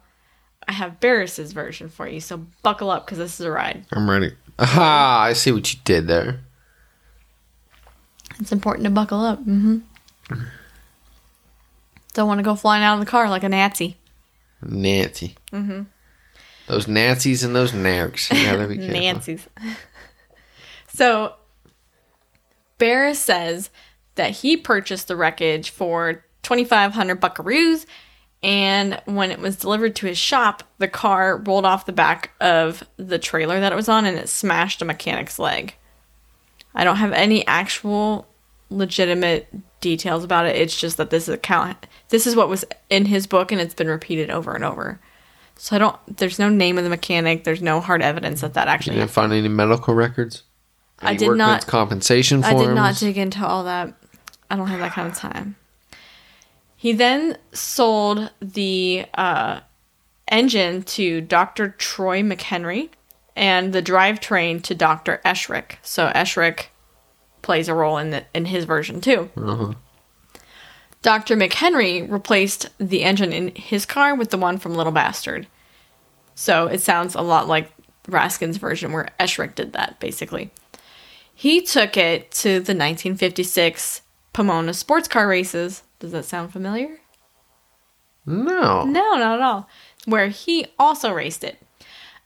I have Barris's version for you. So buckle up because this is a ride. I'm ready. Aha! I see what you did there. It's important to buckle up. Mm-hmm. Don't want to go flying out of the car like a Nazi. Nancy. Mm-hmm. Those Nazis and those narcs. You gotta be careful. Nancy's. so Barris says that he purchased the wreckage for 2500 buckaroos and when it was delivered to his shop, the car rolled off the back of the trailer that it was on and it smashed a mechanic's leg. I don't have any actual legitimate details about it. It's just that this account this is what was in his book and it's been repeated over and over. So I don't there's no name of the mechanic, there's no hard evidence that that actually. You didn't find any medical records? I did not- compensation I did not dig into all that. I don't have that kind of time. He then sold the uh, engine to Dr. Troy McHenry and the drivetrain to Dr. Eschrich. So Eschrich plays a role in the, in his version too. Uh-huh. Dr. McHenry replaced the engine in his car with the one from Little Bastard. So it sounds a lot like Raskin's version where Eschrich did that, basically. He took it to the 1956 Pomona sports car races. Does that sound familiar? No. No, not at all. Where he also raced it.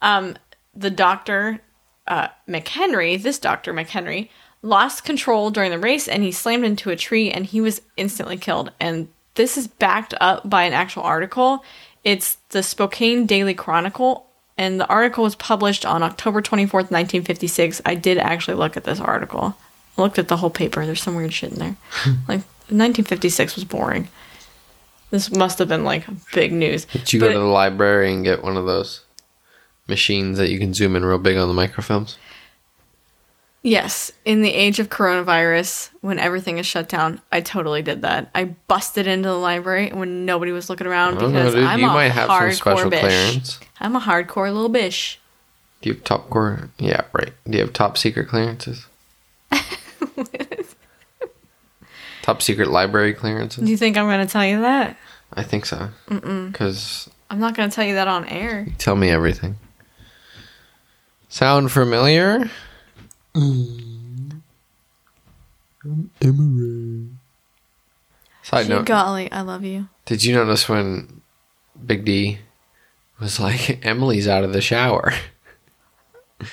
Um, the doctor, uh, McHenry, this doctor, McHenry, lost control during the race and he slammed into a tree and he was instantly killed. And this is backed up by an actual article. It's the Spokane Daily Chronicle, and the article was published on October 24th, 1956. I did actually look at this article. I looked at the whole paper. There's some weird shit in there. like, 1956 was boring. This must have been like big news. Did you But go to the library and get one of those machines that you can zoom in real big on the microfilms? Yes, in the age of coronavirus, when everything is shut down, I totally did that. I busted into the library when nobody was looking around I don't know, because dude. I'm You a might have some hardcore special bish. clearance. I'm a hardcore little bish. Do you have top core? Yeah, right. Do you have top secret clearances? top secret library clearances? Do you think I'm going to tell you that? I think so. Because I'm not going to tell you that on air. tell me everything. Sound familiar? Um, Side Gee note: golly, I love you. Did you notice when Big D was like, "Emily's out of the shower"?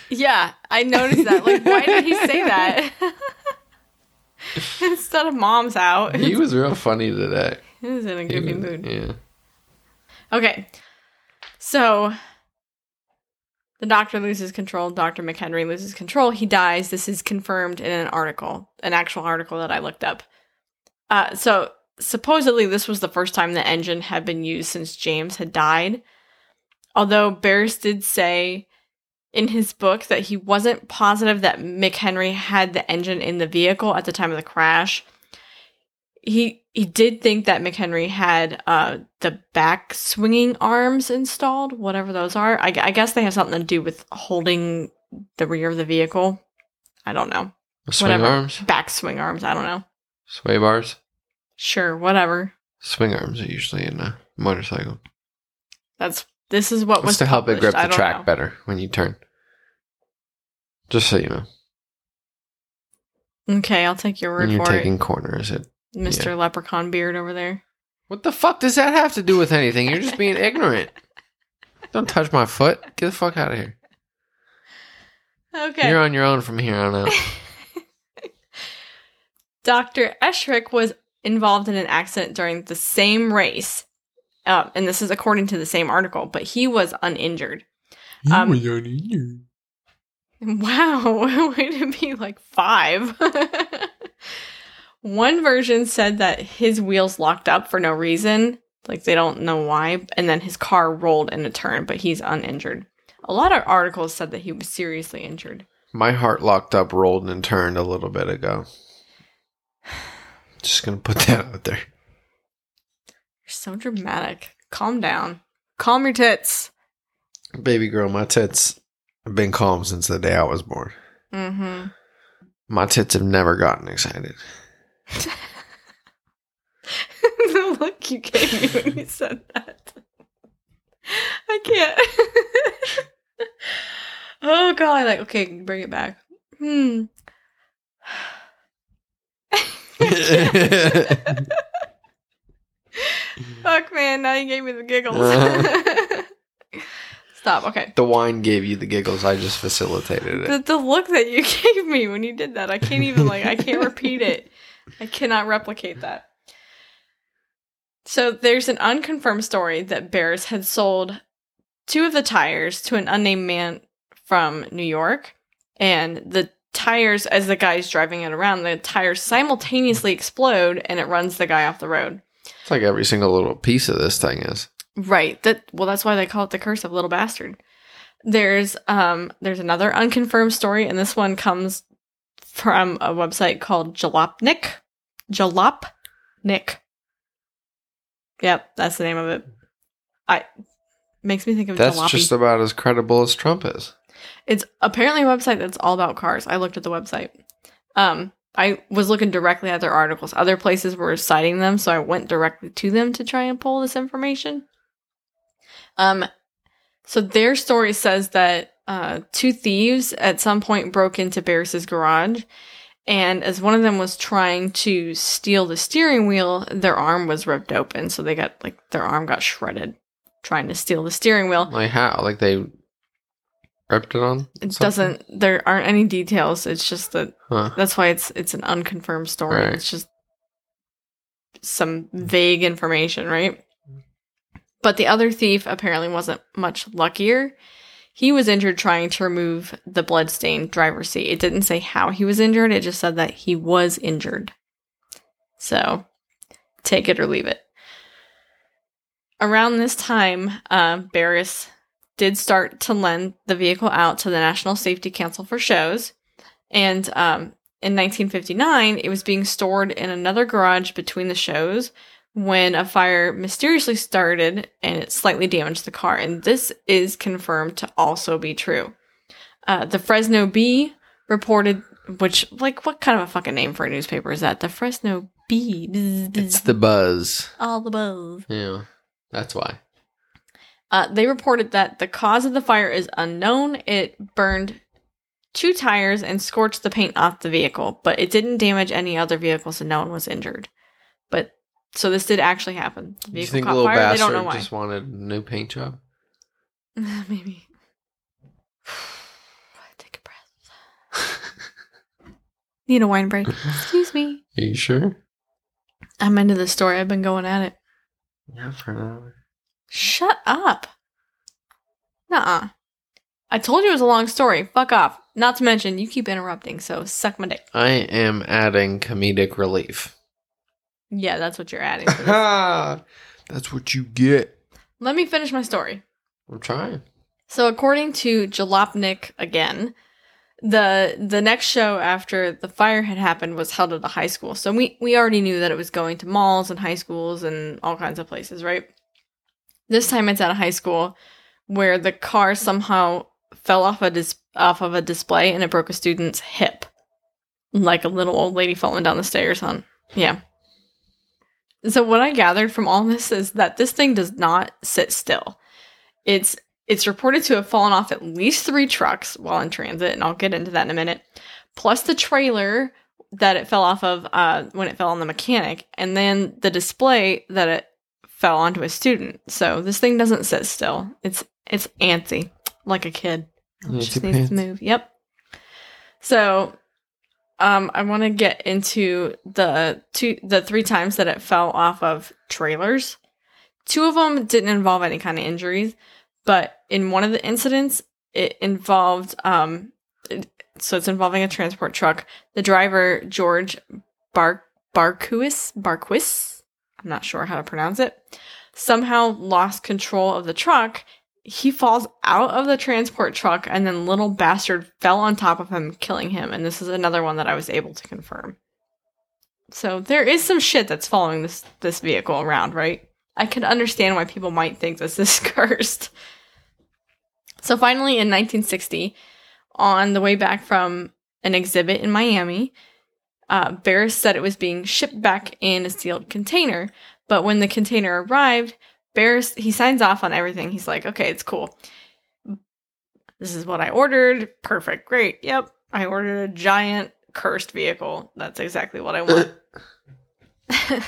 Yeah, I noticed that. Like, why did he say that? Instead of mom's out. he was real funny today. He was in a goofy mood. Yeah. Okay. So the doctor loses control. Dr. McHenry loses control. He dies. This is confirmed in an article, an actual article that I looked up. Uh, so supposedly this was the first time the engine had been used since James had died. Although Barris did say in his book that he wasn't positive that McHenry had the engine in the vehicle at the time of the crash. He he did think that McHenry had uh the back swinging arms installed, whatever those are. I, I guess they have something to do with holding the rear of the vehicle. I don't know. Swing Whatever. arms, Back swing arms. I don't know. sway bars. Sure, whatever. Swing arms are usually in a motorcycle. That's this is what What's was to help it grip the track know. better when you turn. Just so you know, Okay, I'll take your word when you're for taking corners, it. It, Mister Leprechaun Beard over there. What the fuck does that have to do with anything? You're just being ignorant. Don't touch my foot. Get the fuck out of here. Okay. You're on your own from here on out. Dr. Eschrich was involved in an accident during the same race. Uh, and this is according to the same article, but he was uninjured. Um, Wow, way to be like five. One version said that his wheels locked up for no reason, like they don't know why, and then his car rolled in a turn, but he's uninjured. A lot of articles said that he was seriously injured. My heart locked up, rolled, and turned a little bit ago. Just gonna put that out there. You're so dramatic. Calm down. Calm your tits. Baby girl, my tits have been calm since the day I was born. Mm-hmm. My tits have never gotten excited. the look you gave me when you said that. I can't. oh god, like okay, bring it back. Hmm. Fuck man, now you gave me the giggles. Stop, okay. the wine gave you the giggles. I just facilitated it. The, the look that you gave me when you did that, I can't even like I can't repeat it. I cannot replicate that. So there's an unconfirmed story that Barris had sold two of the tires to an unnamed man from New York, and the tires, as the guy's driving it around, the tires simultaneously explode and it runs the guy off the road. It's like every single little piece of this thing is. Right. That well, that's why they call it the curse of little bastard. There's um there's another unconfirmed story, and this one comes from a website called Jalopnik. Jalopnik. Yep, that's the name of it. I makes me think of That's jalopy. just about as credible as Trump is. It's apparently a website that's all about cars. I looked at the website. Um, I was looking directly at their articles. Other places were citing them, so I went directly to them to try and pull this information. Um, so their story says that uh, two thieves at some point broke into Barris's garage, and as one of them was trying to steal the steering wheel, their arm was ripped open, so they got like their arm got shredded trying to steal the steering wheel. Like how? Like they ripped it on? It something? doesn't. There aren't any details. It's just that Huh. that's why it's it's an unconfirmed story. Right. It's just some vague information, right? But the other thief apparently wasn't much luckier. He was injured trying to remove the bloodstained driver's seat. It didn't say how he was injured. It just said that he was injured. So, take it or leave it. Around this time, uh, Barris did start to lend the vehicle out to the National Safety Council for shows. And um, in 1959, it was being stored in another garage between the shows when a fire mysteriously started and it slightly damaged the car. And this is confirmed to also be true. Uh, the Fresno Bee reported, which, like, what kind of a fucking name for a newspaper is that? The Fresno Bee. Bzz, bzz, It's the buzz. all the buzz. Yeah. That's why. Uh, they reported that the cause of the fire is unknown. It burned two tires and scorched the paint off the vehicle, but it didn't damage any other vehicles and no one was injured. But so this did actually happen. The Do you vehicle think caught little fire. They bastard don't know why. just wanted a new paint job? Maybe. Take a breath. Need a wine break. Excuse me. Are you sure? I'm into this story. I've been going at it. Yeah, for an hour. Shut up. Nuh-uh. I told you it was a long story. Fuck off. Not to mention, you keep interrupting, so suck my dick. I am adding comedic relief. Yeah, that's what you're adding. That's what you get. Let me finish my story. I'm trying. So, according to Jalopnik again, the the next show after the fire had happened was held at a high school. So we we already knew that it was going to malls and high schools and all kinds of places, right? This time it's at a high school where the car somehow fell off a dis- off of a display and it broke a student's hip. Like a little old lady falling down the stairs on. Yeah. So what I gathered from all this is that this thing does not sit still. It's it's reported to have fallen off at least three trucks while in transit, and I'll get into that in a minute. Plus the trailer that it fell off of uh, when it fell on the mechanic, and then the display that it fell onto a student. So this thing doesn't sit still. It's it's antsy, like a kid. It just needs pants. to move. Yep. So um I want to get into the two the three times that it fell off of trailers. Two of them didn't involve any kind of injuries, but in one of the incidents it involved um it- so it's involving a transport truck. The driver George Bar Barquis Barquis, I'm not sure how to pronounce it, somehow lost control of the truck he falls out of the transport truck and then little bastard fell on top of him killing him. And this is another one that i was able to confirm. So there is some shit that's following this this vehicle around right? I can understand why people might think this is cursed. So finally in 1960 on the way back from an exhibit in miami uh, Barris said it was being shipped back in a sealed container. But when the container arrived Barris, he signs off on everything. He's like, okay, it's cool. This is what I ordered. Perfect. Great. Yep. I ordered a giant cursed vehicle. That's exactly what I want.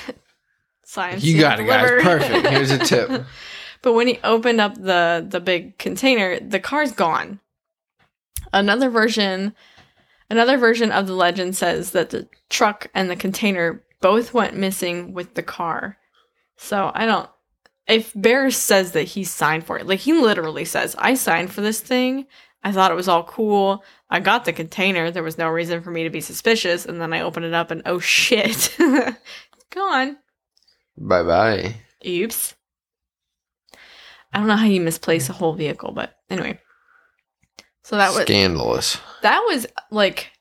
Science. you got it, guys. Perfect. Here's a tip. but when he opened up the the big container, the car's gone. Another version another version of the legend says that the truck and the container both went missing with the car. So I don't if Barris says that he signed for it, like he literally says, I signed for this thing. I thought it was all cool. I got the container. There was no reason for me to be suspicious. And then I open it up and oh shit. gone. Bye bye. Oops. I don't know how you misplace a whole vehicle, but anyway. So that was Scandalous. that was like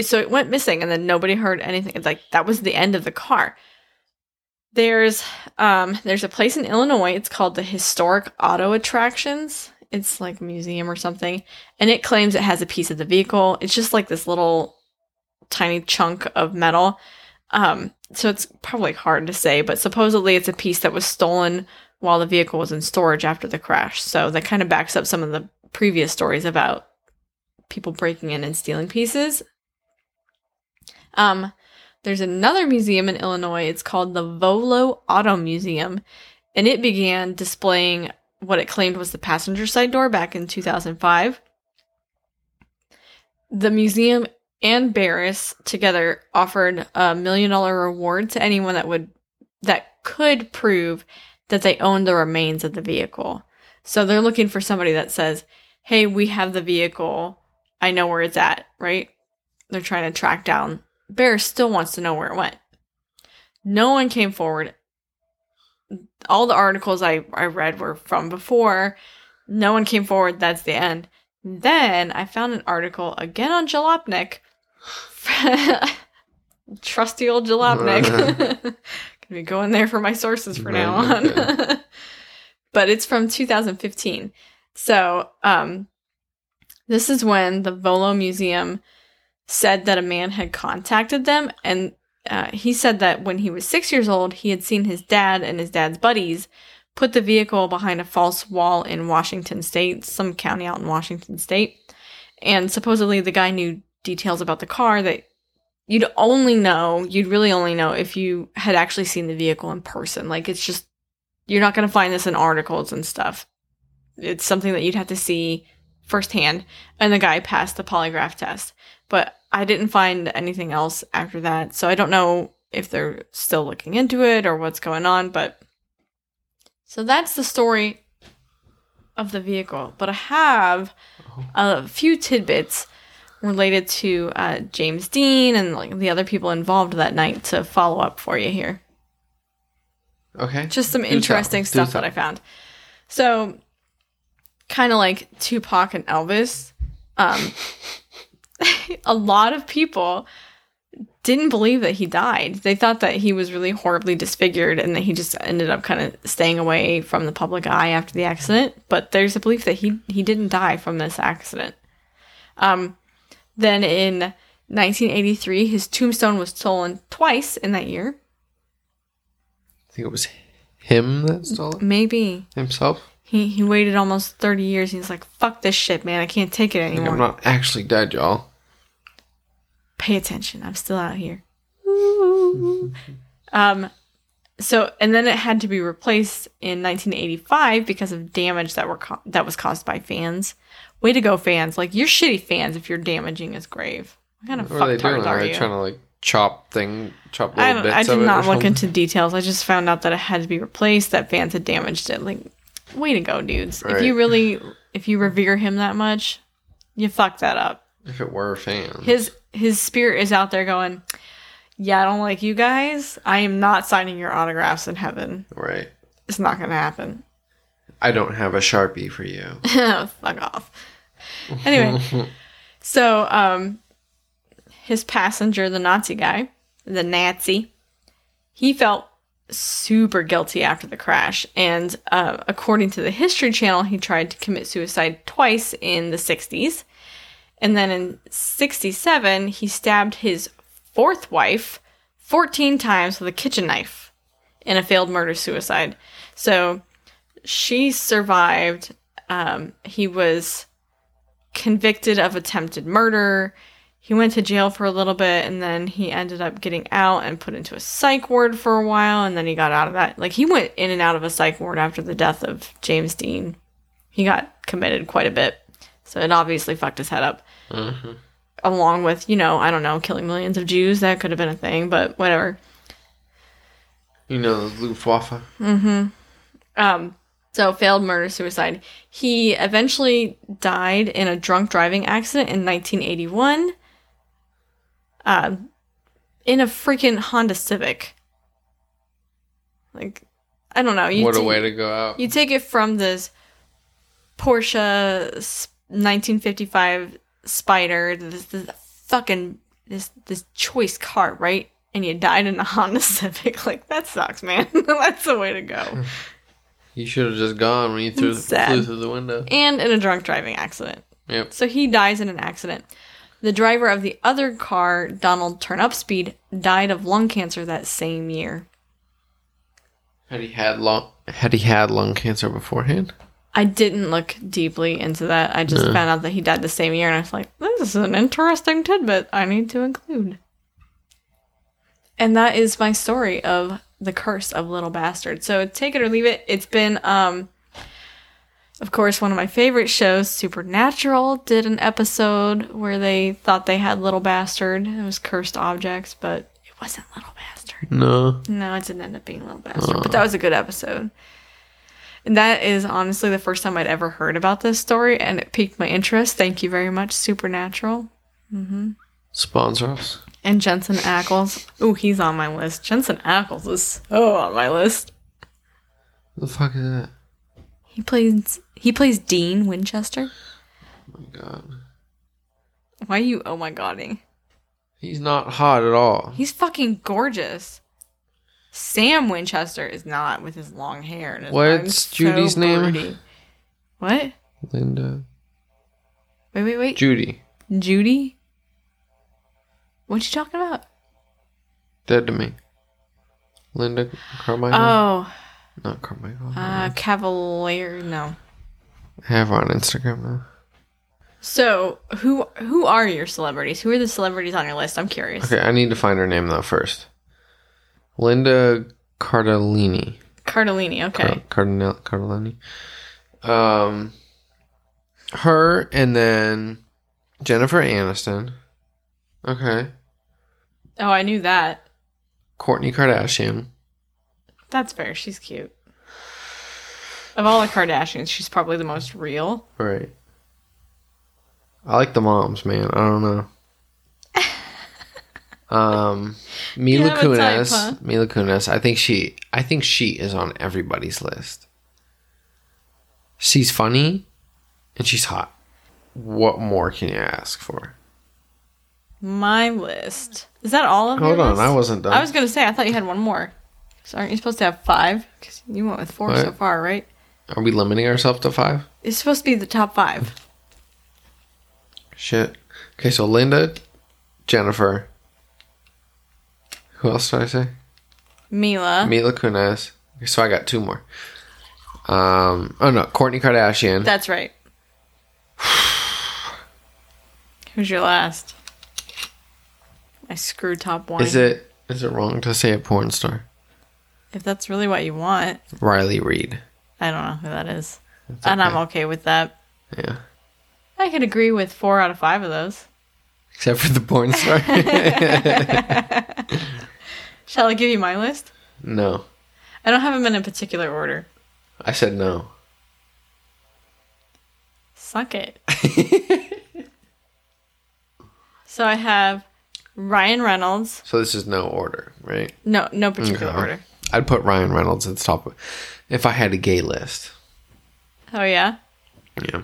so it went missing and then nobody heard anything. Like that was the end of the car. There's um there's a place in Illinois, it's called the Historic Auto Attractions. It's like a museum or something, and it claims it has a piece of the vehicle. It's just like this little tiny chunk of metal. Um so it's probably hard to say, but supposedly it's a piece that was stolen while the vehicle was in storage after the crash. So that kind of backs up some of the previous stories about people breaking in and stealing pieces. Um, there's another museum in Illinois. It's called the Volo Auto Museum, and it began displaying what it claimed was the passenger side door back in 2005. The museum and Barris together offered a million dollar reward to anyone that would that could prove that they owned the remains of the vehicle. So they're looking for somebody that says, "Hey, we have the vehicle. I know where it's at." Right? They're trying to track down. Bear still wants to know where it went. No one came forward. All the articles I, I read were from before. No one came forward. That's the end. Then I found an article again on Jalopnik. Trusty old Jalopnik. Gonna be going there for my sources for now on. but it's from 2015. So, um, this is when the Volo Museum said that a man had contacted them, and uh, he said that when he was six years old, he had seen his dad and his dad's buddies put the vehicle behind a false wall in Washington State, some county out in Washington State. And supposedly the guy knew details about the car that you'd only know, you'd really only know if you had actually seen the vehicle in person. Like it's just, you're not going to find this in articles and stuff. It's something that you'd have to see firsthand. And the guy passed the polygraph test. But I didn't find anything else after that. So I don't know if they're still looking into it or what's going on. But so that's the story of the vehicle. But I have a few tidbits related to uh, James Dean and like the other people involved that night to follow up for you here. Okay. Just some Do interesting. Do stuff that. I found. So, kind of like Tupac and Elvis, um, a lot of people didn't believe that he died. They thought that he was really horribly disfigured and that he just ended up kind of staying away from the public eye after the accident. But there's a belief that he he didn't die from this accident. Um, then in 1983, his tombstone was stolen twice in that year. I think it was him that stole it Maybe himself. He he waited almost 30 years. He's like, "Fuck this shit, man! I can't take it I anymore." I'm not actually dead, y'all. pay attention. I'm still out here. um, so and then it had to be replaced in 1985 because of damage that were co- that was caused by fans. Way to go, fans! Like you're shitty fans if you're damaging his grave. What kind of What are they doing? Are are they you? trying to like chop thing, chop I, little don't- bits I did not look something? into details. I just found out that it had to be replaced. That fans had damaged it. Like, way to go, dudes! If you really, if you revere him that much, you fucked that up. If it were fans, his his spirit is out there going yeah i don't like you guys i am not signing your autographs in heaven right? it's not gonna happen I don't have a sharpie for you. fuck off anyway so um his passenger the nazi guy the nazi he felt super guilty after the crash. And uh, according to the history channel he tried to commit suicide twice in the 60s and then in 67 he stabbed his fourth wife 14 times with a kitchen knife in a failed murder suicide. So she survived um, he was convicted of attempted murder he went to jail for a little bit and then he ended up getting out and put into a psych ward for a while and then he got out of that. Like he went in and out of a psych ward after the death of james dean. He got committed quite a bit. So it obviously fucked his head up. Hmm along with you know i don't know killing millions of jews that could have been a thing but whatever. You know Luftwaffe. Um, so failed murder suicide. He eventually died in a drunk driving accident in 1981. Um, in a freaking Honda Civic. Like, I don't know. You what a way to go out. You take it from this Porsche 1955 Spyder, this, this fucking this this choice car, right? And you died in a Honda Civic. Like that sucks, man. That's the way to go. You should have just gone when you threw flew through the window. and in a drunk driving accident. Yep. So he dies in an accident. The driver of the other car, Donald Turnupspeed, died of lung cancer that same year. Had he had lung had he had lung cancer beforehand? I didn't look deeply into that. I just No. found out that he died the same year, and I was like, this is an interesting tidbit I need to include. And that is my story of the curse of Little Bastard. So take it or leave it. It's been, um, of course, one of my favorite shows, Supernatural, did an episode where they thought they had Little Bastard. It was cursed objects, but it wasn't Little Bastard. No. No, it didn't end up being Little Bastard, oh. but that was a good episode. And that is honestly the first time I'd ever heard about this story, and it piqued my interest. Thank you very much, Supernatural. Mm-hmm. Sponsor us. And Jensen Ackles. Ooh, he's on my list. Jensen Ackles is so on my list. The fuck is that? He plays he plays Dean Winchester. Oh my god. Why are you oh my godding? He's not hot at all. He's fucking gorgeous. Sam Winchester is not with his long hair. and his What's eyes so Judy's name? broody. What? Linda. Wait, wait, wait. Judy. Judy? What you talking about? Dead to me. Linda Carmichael? Oh, Not Carmichael. uh, Cavalier. No. I have on Instagram now. So who who are your celebrities? Who are the celebrities on your list? I'm curious. Okay, I need to find her name though first. Linda Cardellini. Cardellini. Okay. Car- Cardinal- Cardellini. Um, her and then Jennifer Aniston. Okay. Oh, I knew that. Kourtney Kardashian. That's fair. She's cute. Of all the Kardashians, she's probably the most real. Right. I like the moms, man. I don't know. Um, Mila a type, Kunis. huh? Mila Kunis. I think she. I think she is on everybody's list. She's funny, and she's hot. what more can you ask for? My list. Is that all of them? Hold on, list? I wasn't done. I was gonna say I thought you had one more. So aren't you supposed to have five? Because you went with four What? so far, right? Are we limiting ourselves to five? It's supposed to be the top five. Shit. Okay, so Linda, Jennifer. Who else did I say? Mila. Mila Kunis. So I got two more. Um. Oh no, Kourtney Kardashian. That's right. Who's your last? I screwed top one. Is it is it wrong to say a porn star? If that's really what you want, Riley Reid. I don't know who that is. That's And I'm okay. okay with that. Yeah. I could agree with four out of five of those. Except for the porn star. Shall I give you my list? no. I don't have them in a particular order. I said no. Suck it. so I have Ryan Reynolds. So this is no order, right? No, no particular Okay. order. I'd put Ryan Reynolds at the top if I had a gay list. Oh yeah, Yeah.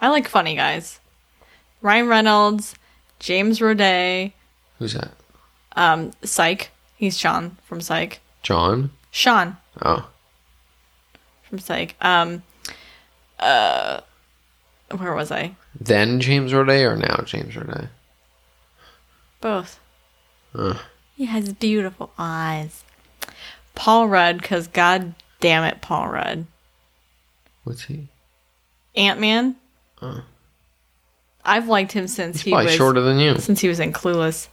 I like funny guys. Ryan Reynolds, James Roday, Who's that? um, Psych. He's Shawn from Psych. John? Shawn Oh. from Psych. Um, uh, where was I? Then James Roday or now James Roday? Both. He has beautiful eyes. Paul Rudd, because god damn it, Paul Rudd. what's he? Ant Man. Uh. I've liked him since he probably was shorter than you. since he was in Clueless.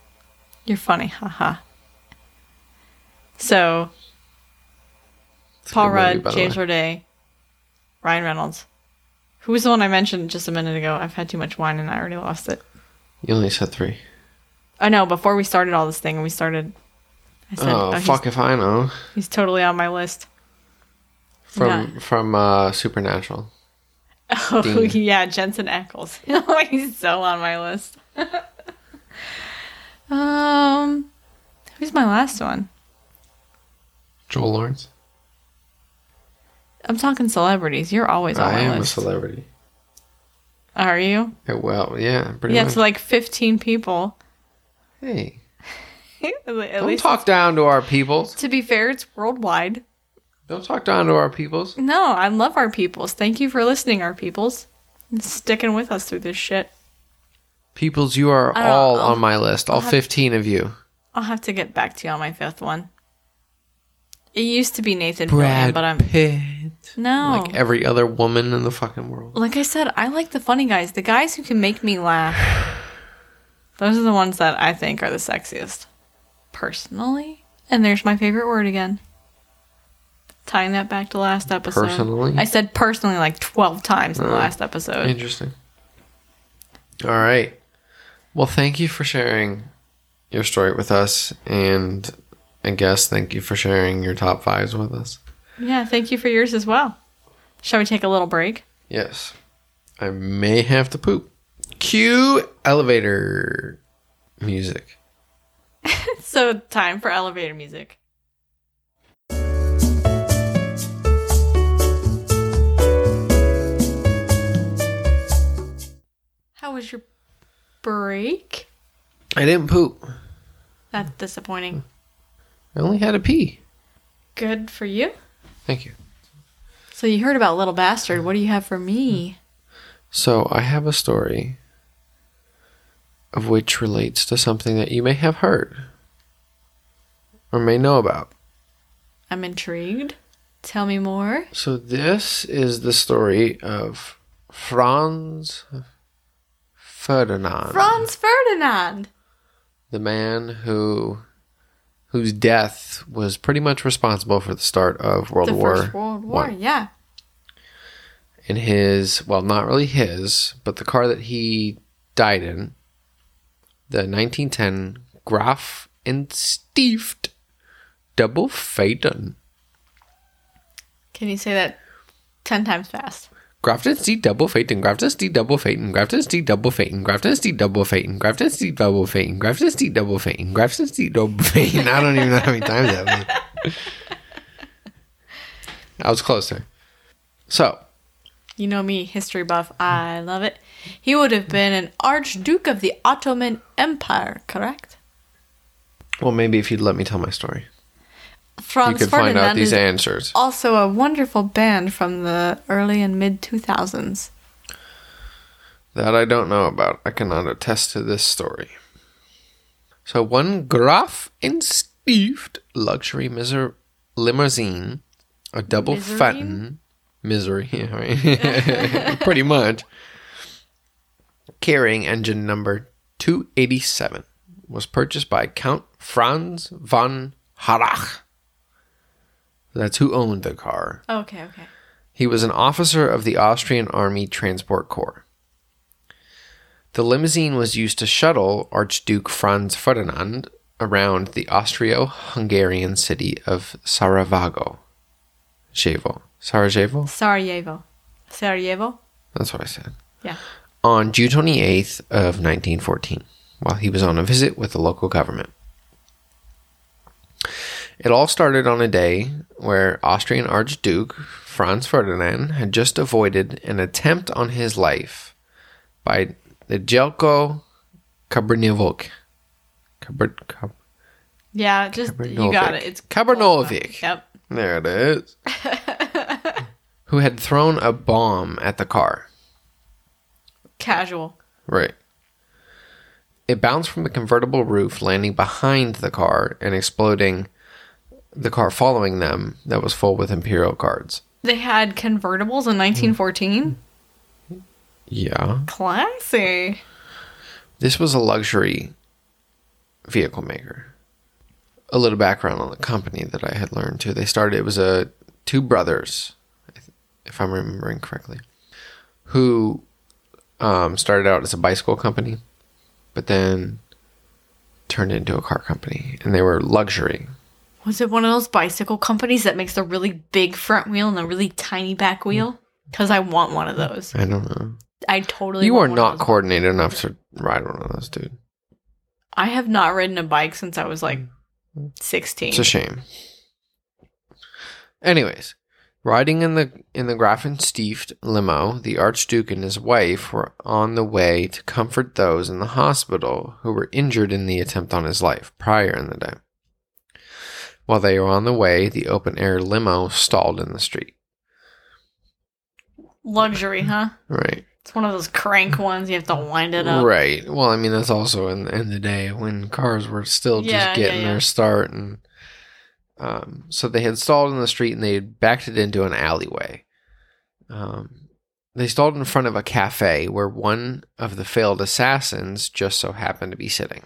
You're funny, haha. So It's Paul movie, Rudd, James. Roday, Ryan Reynolds. Who was the one I mentioned just a minute ago? I've had too much wine and I already lost it. You only said three. Oh no! Before we started all this thing, we started. I said, oh, oh, fuck if I know. He's, totally on my list. From from uh Supernatural. Oh Dean. yeah, Jensen Ackles. he's so on my list. um, who's my last one? Joel Lawrence. I'm talking celebrities. You're always on I my am list. a celebrity. Are you? Yeah, well, yeah, pretty yeah, much. it's like 15 people. hey, At don't least, talk down to our peoples. to be fair, it's worldwide. Don't talk down to our peoples. No, I love our peoples. Thank you for listening, our peoples, and sticking with us through this shit. Peoples, you are all I'll- on my list. All have- 15 of you. I'll have to get back to you on my fifth one. It used to be Nathan Fillion, but I'm Pitt. no. Like every other woman in the fucking world. like I said, I like the funny guys, the guys who can make me laugh. Those are the ones that I think are the sexiest, personally. And there's my favorite word again. Tying that back to last episode. Personally? I said personally like twelve times in the Oh. last episode. Interesting. All right. Well, thank you for sharing your story with us. And I guess thank you for sharing your top fives with us. Yeah, thank you for yours as well. Shall we take a little break? Yes. I may have to poop. Cue elevator music. So, time for elevator music. How was your break? I didn't poop. That's disappointing. I only had a pee. Good for you. Thank you. So, you heard about Little Bastard. What do you have for me? So I have a story of which relates to something that you may have heard or may know about. I'm intrigued. Tell me more. So this is the story of Franz Ferdinand, Franz Ferdinand. the man who whose death was pretty much responsible for the start of World the War First World War. One. Yeah. in his well not really his but the car that he died in the 1910 Gräf and Stift double phaeton Can you say that 10 times fast? Grafton Steed double phaeton, Grafton Steed double phaeton, Grafton Steed double phaeton, Grafton Steed double phaeton, Grafton Steed double phaeton, Grafton Steed double phaeton, Grafton Steed double phaeton. I don't even know how many times that was. I was closer. So, You know me, history buff. I love it. He would have been an Archduke of the Ottoman Empire, correct? Well, maybe if you'd let me tell my story, Franz you could find out Ferdinand these answers. also a wonderful band from the early and mid 2000s. That I don't know about. I cannot attest to this story. So one Graf Stift luxury miser- limousine, a double Miserine? Phaeton, misery, right? pretty much, carrying engine number 287, was purchased by Count Franz von Harrach. That's who owned the car. Okay, okay. He was an officer of the Austrian Army Transport Corps. The limousine was used to shuttle Archduke Franz Ferdinand around the Austro Hungarian city of Sarajevo. Sarajevo. Sarajevo? Sarajevo. Sarajevo? That's what I said. Yeah. On June 28th of 1914, while he was on a visit with the local government. It all started on a day where Austrian Archduke Franz Ferdinand had just avoided an attempt on his life by the Jelko Kabrnevok. Kabr- Kab- Yeah, just you got it. It's Kabrnovic. Yep. There it is. Who had thrown a bomb at the car. Casual. Right. It bounced from the convertible roof, landing behind the car and exploding the car following them that was full with Imperial guards. They had convertibles in 1914. Yeah. Classy. This was a luxury vehicle maker. A little background on the company that I had learned too. They started, it was a two brothers, if I'm remembering correctly, who um, started out as a bicycle company, but then turned into a car company. And they were luxury. Was it one of those bicycle companies that makes a really big front wheel and a really tiny back hmm. wheel? Because I want one of those. I don't know. I totally. You want are not coordinated enough to ride one of those, dude. I have not ridden a bike since I was like hmm. 16. It's a shame. Anyways, riding in the in the Grafenstift limo, the Archduke and his wife were on the way to comfort those in the hospital who were injured in the attempt on his life prior in the day. While they were on the way, the open air limo stalled in the street. Luxury, huh? Right. It's one of those crank ones. You have to wind it up. Right. Well, I mean, that's also in the, in the day when cars were still just Yeah, yeah, getting yeah. their start, and um, so they had stalled in the street and they had backed it into an alleyway. Um, they stalled in front of a cafe where one of the failed assassins just so happened to be sitting.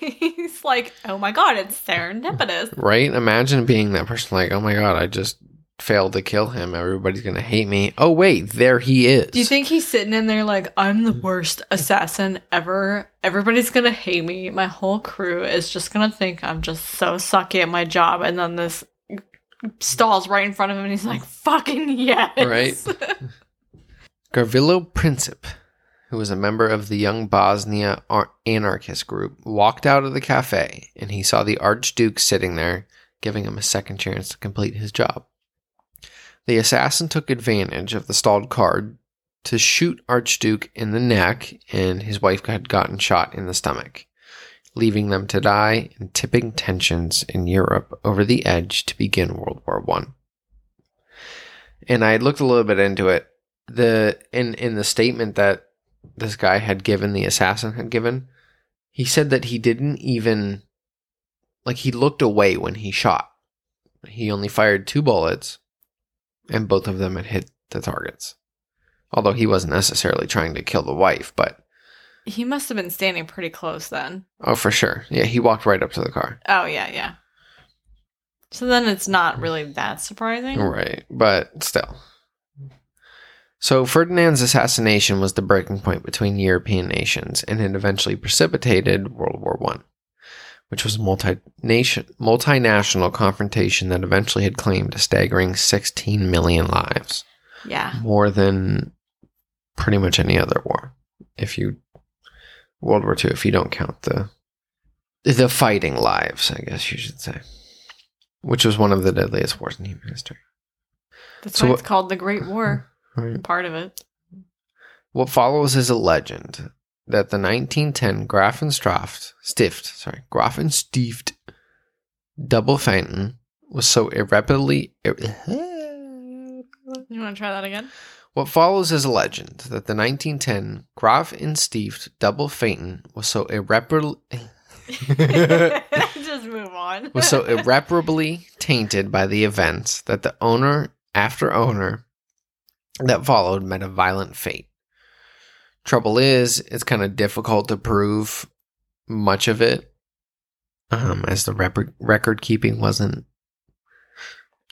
Like, oh my god, it's serendipitous. Right? Imagine being that person, like, oh my god, I just failed to kill him. Everybody's gonna hate me. Oh wait, there he is. Do you think he's sitting in there like, I'm the worst assassin ever? Everybody's gonna hate me. My whole crew is just gonna think I'm just so sucky at my job. And then this stalls right in front of him and he's like, fucking yes. Right. Garvillo Princip, who was a member of the Young Bosnia Ar- anarchist group, walked out of the cafe and he saw the Archduke sitting there, giving him a second chance to complete his job. The assassin took advantage of the stalled car to shoot Archduke in the neck, and his wife had gotten shot in the stomach, leaving them to die and tipping tensions in Europe over the edge to begin World War One. And I looked a little bit into it. The in in the statement that this guy had given, the assassin had given, he said that he didn't even like he looked away when he shot. He only fired two bullets, and both of them had hit the targets. Although he wasn't necessarily trying to kill the wife, but He must have been standing pretty close then. oh, for sure, yeah, he walked right up to the car. Oh, yeah, yeah. So then it's not really that surprising. Right, but still. So Ferdinand's assassination was the breaking point between European nations and it eventually precipitated World War One, which was a multi-nation, multinational confrontation that eventually had claimed a staggering 16 million lives, Yeah. more than pretty much any other war. If you World War Two, if you don't count the the fighting lives, I guess you should say, which was one of the deadliest wars in human history. That's So why it's called the Great War. Right. Part of it. What follows is a legend that the 1910 Grafenstraft Stift, sorry, Grafenstift double fountain was so irreparably. You want to try that again? What follows is a legend that the 1910 Grafenstift double fountain was so irreparably. Just move on. was so irreparably tainted by the events that the owner after owner that followed met a violent fate. Trouble is, it's kind of difficult to prove much of it, um, as the rep- record keeping wasn't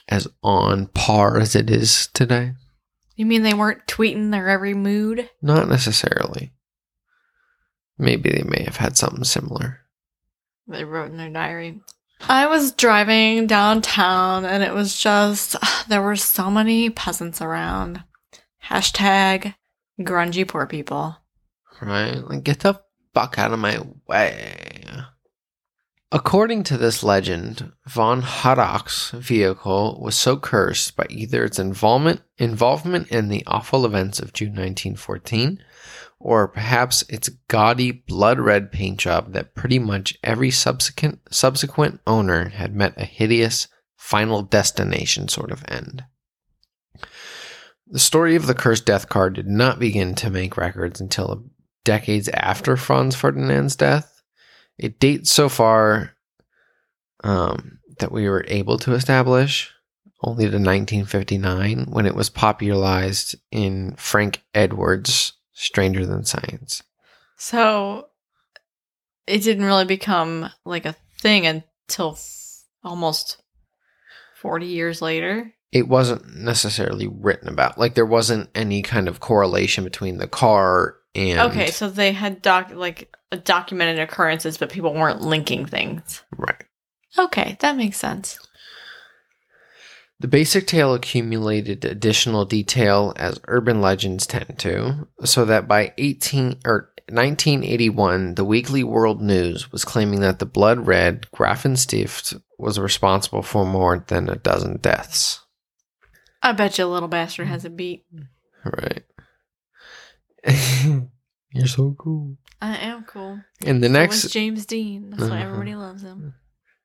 as on par as it is today. You mean they weren't tweeting their every mood? Not necessarily. Maybe they may have had something similar. They wrote in their diary. I was driving downtown and it was just, there were so many peasants around. Hashtag grungy poor people. Right? Like, get the fuck out of my way. According to this legend, von Harrach's vehicle was so cursed by either its involvement involvement in the awful events of June 1914, or perhaps its gaudy blood red paint job that pretty much every subsequent subsequent owner had met a hideous final destination sort of end. The story of the cursed death card did not begin to make records until decades after Franz Ferdinand's death. It dates so far um, that we were able to establish only to 1959 when it was popularized in Frank Edwards' Stranger Than Science. So it didn't really become like a thing until f- almost 40 years later. It wasn't necessarily written about. Like there wasn't any kind of correlation between the car and Okay, so they had doc like documented occurrences, but people weren't linking things. right. Okay, that makes sense. The basic tale accumulated additional detail as urban legends tend to, so that by 18 or 1981, the Weekly World News was claiming that the blood red Grafenstift was responsible for more than a dozen deaths. I bet you a little bastard has a beat. Right. You're so cool. I am cool. In the next James Dean. That's why Uh-huh. everybody loves him.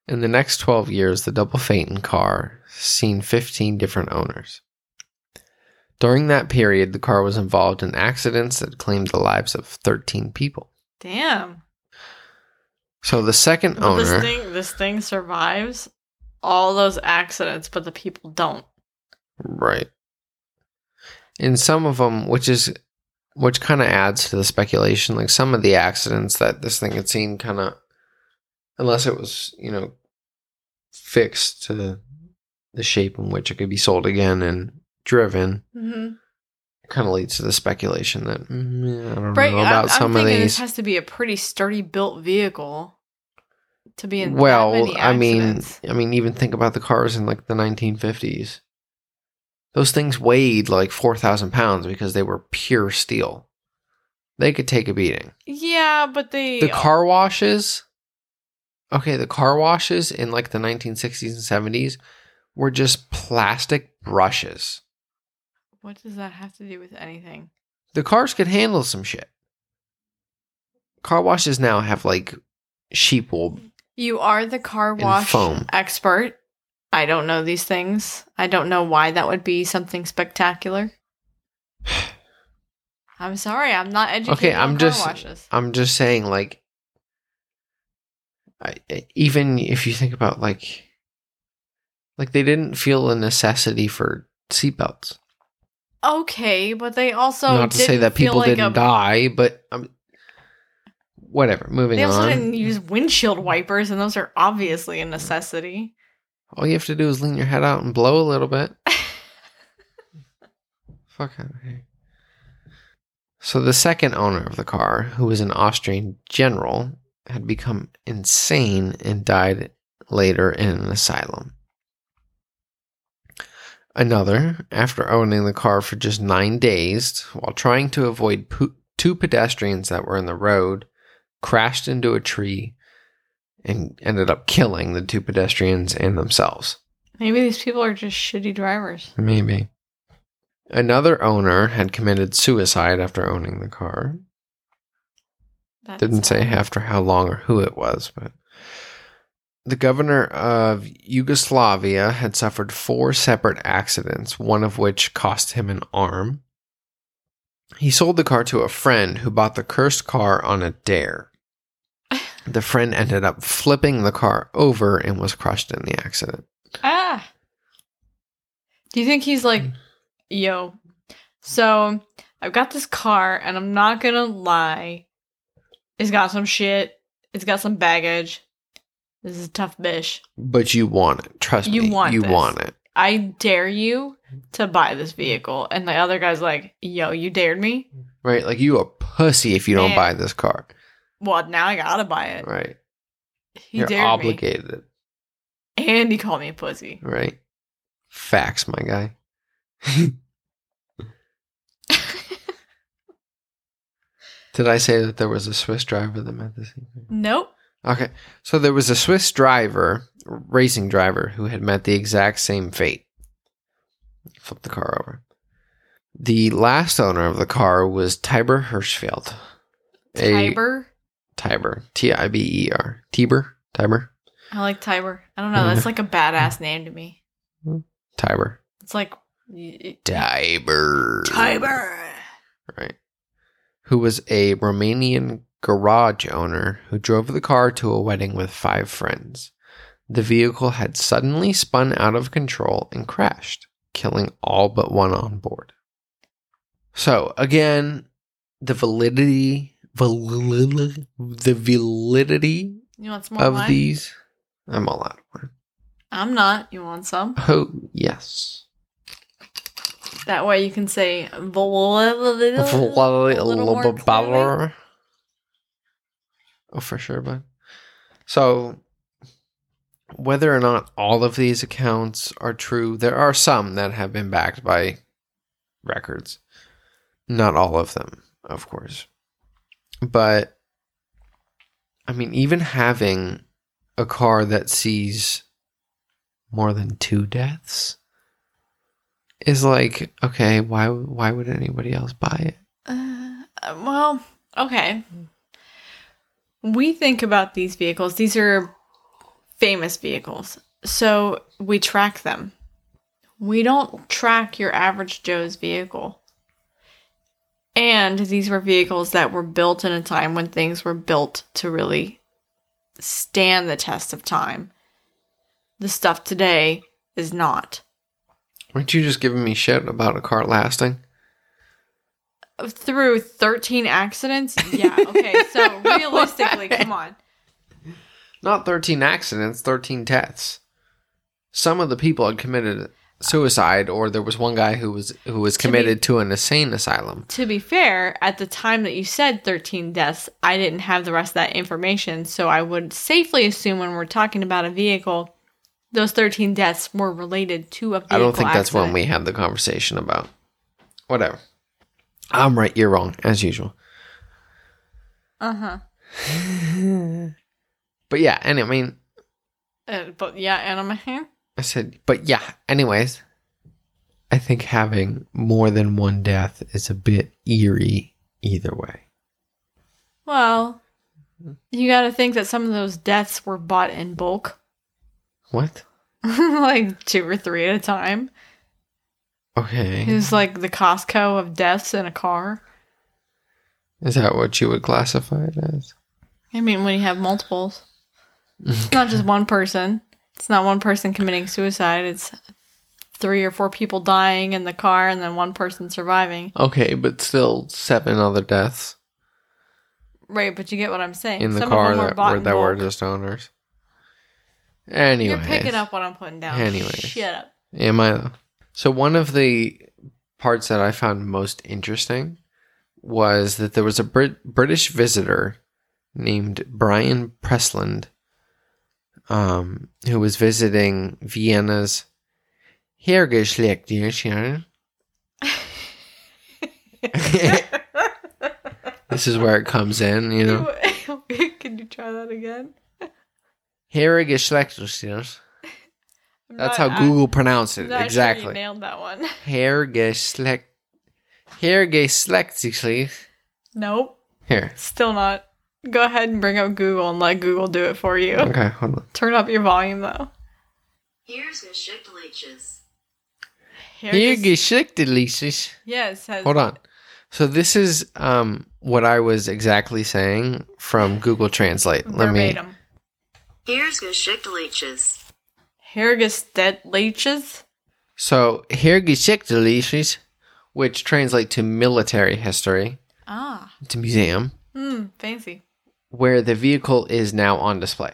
in the next 12 years, the double Phaeton car seen 15 different owners. During that period, the car was involved in accidents that claimed the lives of 13 people. Damn. So the second But owner, this thing this thing survives all those accidents, but the people don't. Right? In some of them, which is which kind of adds to the speculation. Like some of the accidents that this thing had seen, kind of, unless it was you know fixed to the shape in which it could be sold again and driven, Mm-hmm. kind of leads to the speculation that mm, I don't Right. know I'm, about I'm some of thinking these. this has to be a pretty sturdy built vehicle to be in. well, I mean. I mean, even think about the cars in like the 1950s. Those things weighed like four thousand pounds because they were pure steel. They could take a beating. yeah, but they The car washes, okay, the car washes in like the 1960s and 70s were just plastic brushes. What does that have to do with anything? The cars could handle some shit. Car washes now have like sheep wool You are the car wash foam. expert. I don't know these things. I don't know why that would be something spectacular. I'm sorry, I'm not educated Okay, I'm just washes. I'm just saying like I, even if you think about like like they didn't feel a necessity for seatbelts. Okay, but they also Not to say that people like didn't a, die, but um, whatever. Moving on. They also on. didn't use windshield wipers, and those are obviously a necessity. All you have to do is lean your head out and blow a little bit. Fuck out of here. So the second owner of the car, who was an Austrian general, had become insane and died later in an asylum. Another, after owning the car for just nine days, while trying to avoid po- two pedestrians that were in the road, crashed into a tree and ended up killing the two pedestrians and themselves. Maybe these people are just shitty drivers. Maybe. Another owner had committed suicide after owning the car. That's Didn't say after how long or who it was, but the governor of Yugoslavia had suffered four separate accidents, one of which cost him an arm. He sold the car to a friend who bought the cursed car on a dare. The friend ended up flipping the car over and was crushed in the accident. Ah. Do you think he's like, yo, so I've got this car and I'm not gonna lie. It's got some shit. It's got some baggage. This is a tough bish. But you want it. Trust You me. want you this. want it. I dare you to buy this vehicle. And the other guy's like, yo, you dared me? Right? Like you a pussy if you don't Man. buy this car. Well, now I gotta buy it. Right. He You're dared obligated. me. And he called me a pussy. Right. Facts, my guy. Did I say that there was a Swiss driver that met the this? nope. Okay. So there was a Swiss driver, racing driver, who had met the exact same fate. Flip the car over. The last owner of the car was Tiber Hirschfeld. A Tiber. Tiber. T I B E R. Tiber? Tiber? I like Tiber. I don't know. That's mm-hmm. like a badass name to me. Tiber. It's like Tiber. Tiber. Right. Who was a Romanian garage owner who drove the car to a wedding with five friends. The vehicle had suddenly spun out of control and crashed, killing all but one on board. So, again, the validity, validity the validity You want some more of wine? these. I'm all out of wine. I'm not. You want some? Oh, yes. That way you can say a little more clearly. Oh, for sure, bud. So, whether or not all of these accounts are true, there are some that have been backed by records. Not all of them, of course. But, I mean, even having a car that sees more than two deaths is like, okay, why why would anybody else buy it? Uh, well, okay. We think about these vehicles. These are famous vehicles. So we track them. We don't track your average Joe's vehicle. And these were vehicles that were built in a time when things were built to really stand the test of time. The stuff today is not. Weren't you just giving me shit about a car lasting? Through 13 accidents? Yeah, okay. So realistically, come on. Not 13 accidents, 13 deaths. Some of the people had committed suicide or there was one guy who was who was To be- committed to an insane asylum. To be fair, at the time that you said 13 deaths, I didn't have the rest of that information. So I would safely assume when we're talking about a vehicle, those 13 deaths were related to a vehicle I don't think that's when we had the conversation about whatever. I'm right, you're wrong, as usual. Uh-huh. But yeah, and I mean Uh, but yeah, and I'm here. I said, but yeah, anyways, I think having more than one death is a bit eerie either way. Well, you got to think that some of those deaths were bought in bulk, What? like two or three at a time. Okay. It was like the Costco of deaths in a car. Is that what you would classify it as? I mean, when you have multiples, it's not just one person. It's not one person committing suicide. It's three or four people dying in the car and then one person surviving. Okay, but still seven other deaths Right, but you get what I'm saying. in the Some car of them were that were that were just owners. Anyway, You're picking up what I'm putting down. Anyways. Shut up. Am I? So one of the parts that I found most interesting was that there was a Brit- British visitor named Brian Presland, um, who was visiting Vienna's Hergeschlechtischen. This is where it comes in, you know. Can you try that again? Hergeschlechtlichen. That's how Google pronounced it not sure you exactly. nailed that one. Hairgeschlecht. Hairgeschlechtlich. Nope. Here. Still not. Go ahead and bring up Google and let Google do it for you. Okay, hold on. Turn up your volume though. Heeresgeschichtliches. Hairgeschlechtlich. Yes. Has, Hold on. So this is um what I was exactly saying from Google Translate. Let me Here's Verbatim. Heeresgeschichtliches. Hergestetleches. So Hairgeschlechtlich, which translate to military history, Ah. it's a museum Hmm. Fancy. Where the vehicle is now on display.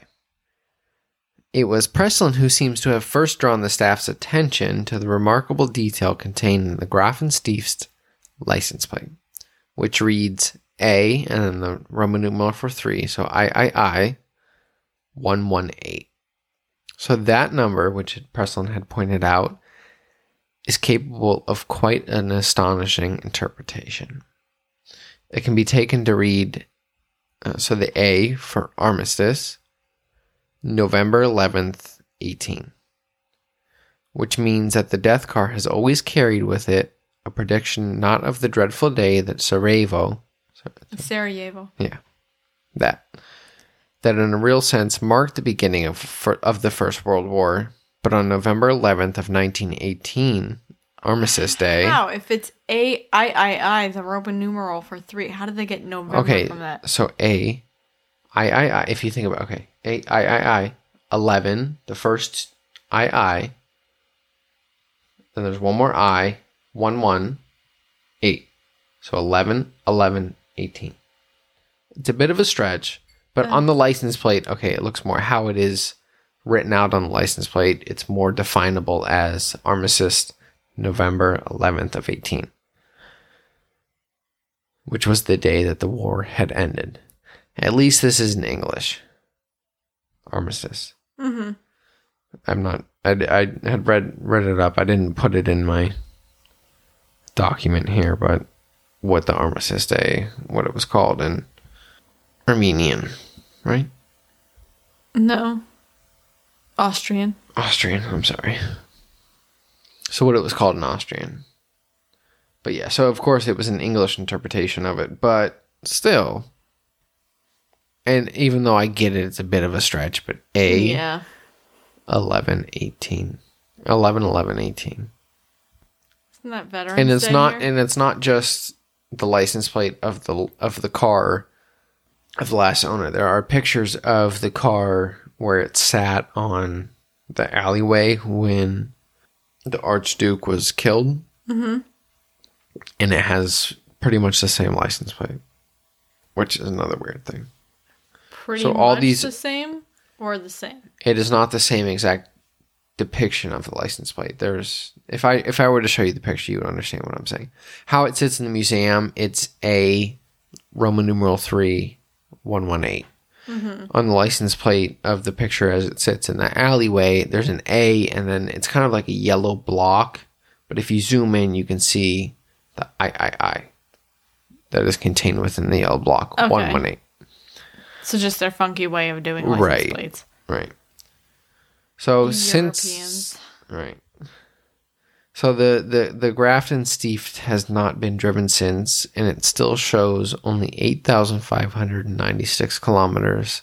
It was Presland who seems to have first drawn the staff's attention to the remarkable detail contained in the Grafenstief's license plate, which reads A and then the Roman numeral for three, so III 118. So that number, which Presland had pointed out, is capable of quite an astonishing interpretation. It can be taken to read uh, so the A for armistice, November 11th, 18. Which means that the death car has always carried with it a prediction not of the dreadful day that Sarajevo, Sarajevo. Yeah. That, that in a real sense marked the beginning of, of the First World War, but on November 11th of 1918, Armistice Day. Wow. If it's A I I I, the Roman numeral for three, how did they get November Okay, from that? so A, I, I, I, if you think about okay, A, I, I, I, 11, the first I, I, then there's one more I, 1, 1, 8. So 11, 11, 18. It's a bit of a stretch, but on the license plate, okay, it looks more how it is written out on the license plate. It's more definable as Armistice November 11th of 18 which was the day that the war had ended. At least this is in English. Armistice. Mm-hmm. I'm not. I, I had read read it up. I didn't put it in my document here, but what the Armistice Day, what it was called in Armenian, right? No. Austrian. Austrian. I'm sorry. So what it was called in Austrian. But yeah, so of course it was an English interpretation of it, but still. And even though I get it, it's a bit of a stretch, but A Yeah. 11 18 11 11 18 Isn't that Veterans and it's Day not here? and it's not just the license plate of the of the car of the last owner there are pictures of the car where it sat on the alleyway when the archduke was killed Mhm. and it has pretty much the same license plate which is another weird thing Pretty so all much these- the same or the same. it is not the same exact depiction of the license plate. There's if I if I were to show you the picture, you would understand what I'm saying. How it sits in the museum, it's a Roman numeral three one one eight. Mm-hmm. On the license plate of the picture as it sits in the alleyway, there's an A and then it's kind of like a yellow block. But if you zoom in, you can see the I I I that is contained within the yellow block Okay. one one eight. So just their funky way of doing license Right. plates. Right. So Europeans. since Right. So the, the, the Grafton Stief has not been driven since, and it still shows only 8,596 kilometers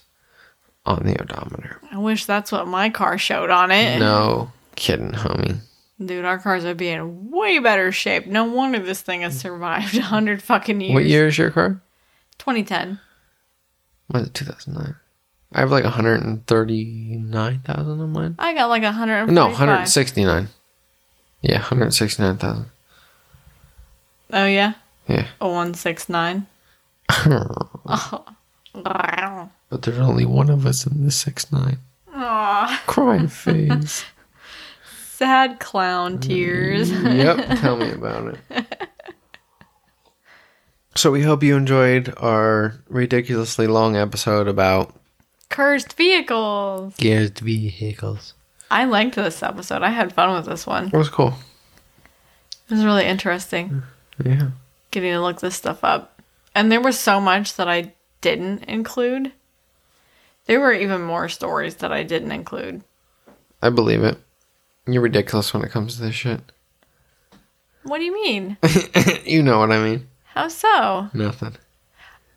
on the odometer. I wish that's what my car showed on it. No kidding, homie. Dude, our cars would be in way better shape. No wonder this thing has survived 100 fucking years. What year is your car? 2010. Was it 2009? I have like 139,000 on mine. I got like 100. No, 169. Yeah, 169,000. Oh, yeah? Yeah. A 169. Oh. But there's only one of us in the 6'9. Aw, Crying face. sad clown mm, tears. yep, tell me about it. So we hope you enjoyed our ridiculously long episode about Cursed vehicles. Cursed vehicles. I liked this episode. I had fun with this one. It was cool. It was really interesting Yeah. getting to look this stuff up. And there was so much that I didn't include. There were even more stories that I didn't include. I believe it. You're ridiculous when it comes to this shit. What do you mean? you know what I mean. How so? Nothing.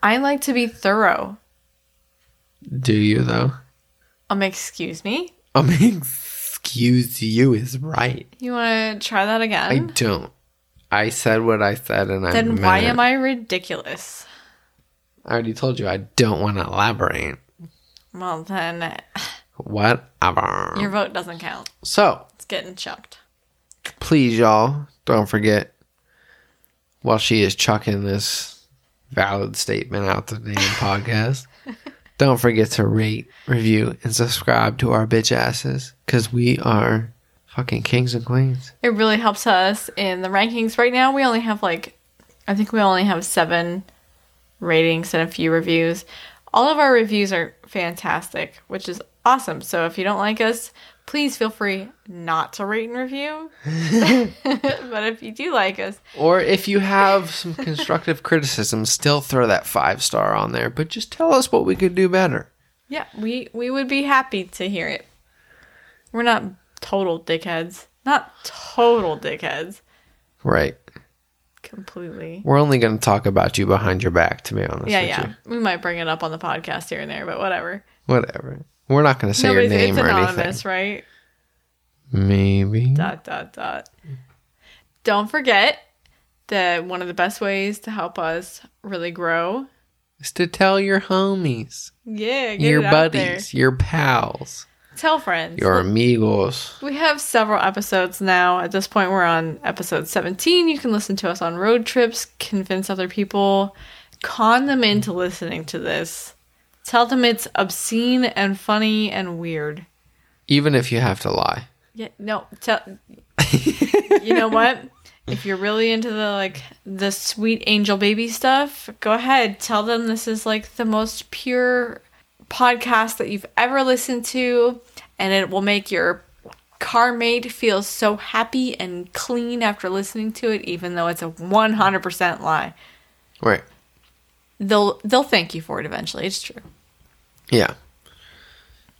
I like to be thorough. Do you though? Um, excuse me. Mean, excuse you is right. You want to try that again? I don't. I said what I said, and I then meant why am I ridiculous? I already told you I don't want to elaborate. Well, then Whatever. your vote doesn't count. so, It's getting chucked. please, y'all, don't forget. While she is chucking this valid statement out the damn podcast, don't forget to rate, review, and subscribe to our bitch asses because we are fucking kings and queens. It really helps us in the rankings. Right now, we only have like, I think we only have seven ratings and a few reviews. All of our reviews are fantastic, which is awesome. So if you don't like us, please feel free not to rate and review. but if you do like us, Or if you have some constructive criticism, still throw that five star on there, but just tell us what we could do better. yeah, we we would be happy to hear it. We're not total dickheads. Not total dickheads. Right. Completely. We're only going to talk about you behind your back, to be honest Yeah, yeah. you. We might bring it up on the podcast here and there, but whatever. Whatever. We're not going to say Nobody's your name or anything. right? Maybe. dot dot dot. Don't forget that one of the best ways to help us really grow, Is to tell your homies, yeah, your it out there. buddies, your pals, tell friends. your amigos. we have several episodes now. At this point, we're on episode 17. You can listen to us on road trips, convince other people, con them into listening to this. Tell them it's obscene and funny and weird. Even if you have to lie. Yeah, no, tell. you know what? If you're really into the like the sweet angel baby stuff, go ahead. Tell them this is like the most pure podcast that you've ever listened to, and it will make your car mate feel so happy and clean after listening to it, even though it's a 100% lie. Right. They'll they'll thank you for it eventually. It's true. Yeah.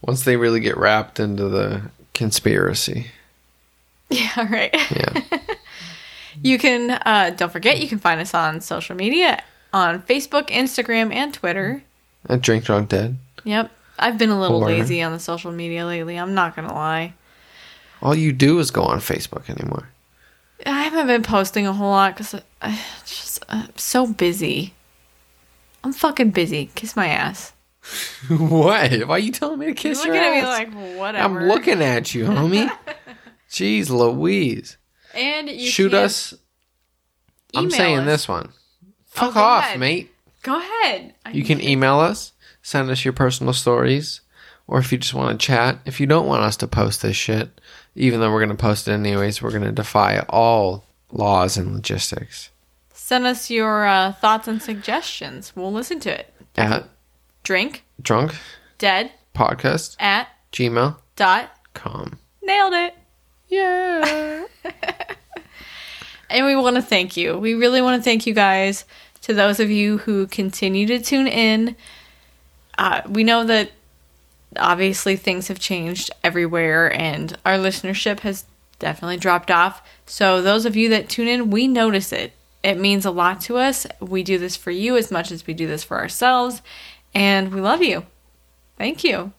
Once they really get wrapped into the conspiracy. Yeah, right. Yeah. You can, uh, don't forget, you can find us on social media on Facebook, Instagram, and Twitter. A drink drunk dead. Yep. I've been a little Or- lazy on the social media lately. I'm not going to lie. All you do is go on Facebook anymore. I haven't been posting a whole lot because I'm just I'm so busy. I'm fucking busy. Kiss my ass. what? Why are you telling me to You're kiss looking your at me ass? like, whatever. I'm looking at you, homie. Jeez Louise. And you Shoot can us. I'm saying us. this one. Fuck go off, ahead. mate. Go ahead. I You can email us, send us your personal stories, or if you just want to chat. If you don't want us to post this shit, even though we're going to post it anyways, we're going to defy all laws and logistics. Send us your uh, thoughts and suggestions. We'll listen to it. At Drink, drunk dead, podcast at, gmail dot, com. nailed it. Yeah. And we want to thank you. We really want to thank you guys. To those of you who continue to tune in, uh, we know that obviously things have changed everywhere and our listenership has definitely dropped off. So, those of you that tune in, we notice it. It means a lot to us. We do this for you as much as we do this for ourselves. And we love you. Thank you.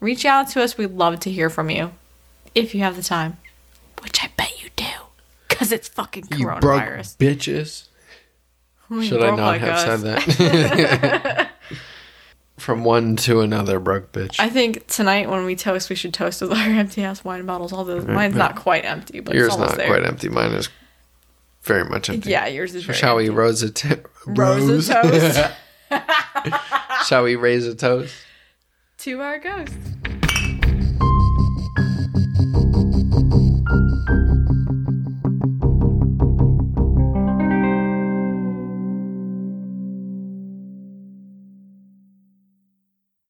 Reach out to us. We'd love to hear from you if you have the time, which I bet you do. Because it's fucking you broke coronavirus. bitches. You Should I not like have us. said that? From one to another, broke bitch. I think tonight when we toast, we should toast with our empty ass wine bottles. Although mm-hmm. mine's not quite empty, but Yours it's not there. quite empty. Mine is very much empty. Yeah, yours is shall we empty. rose a t- Rose a toast shall we raise a toast? to our ghosts.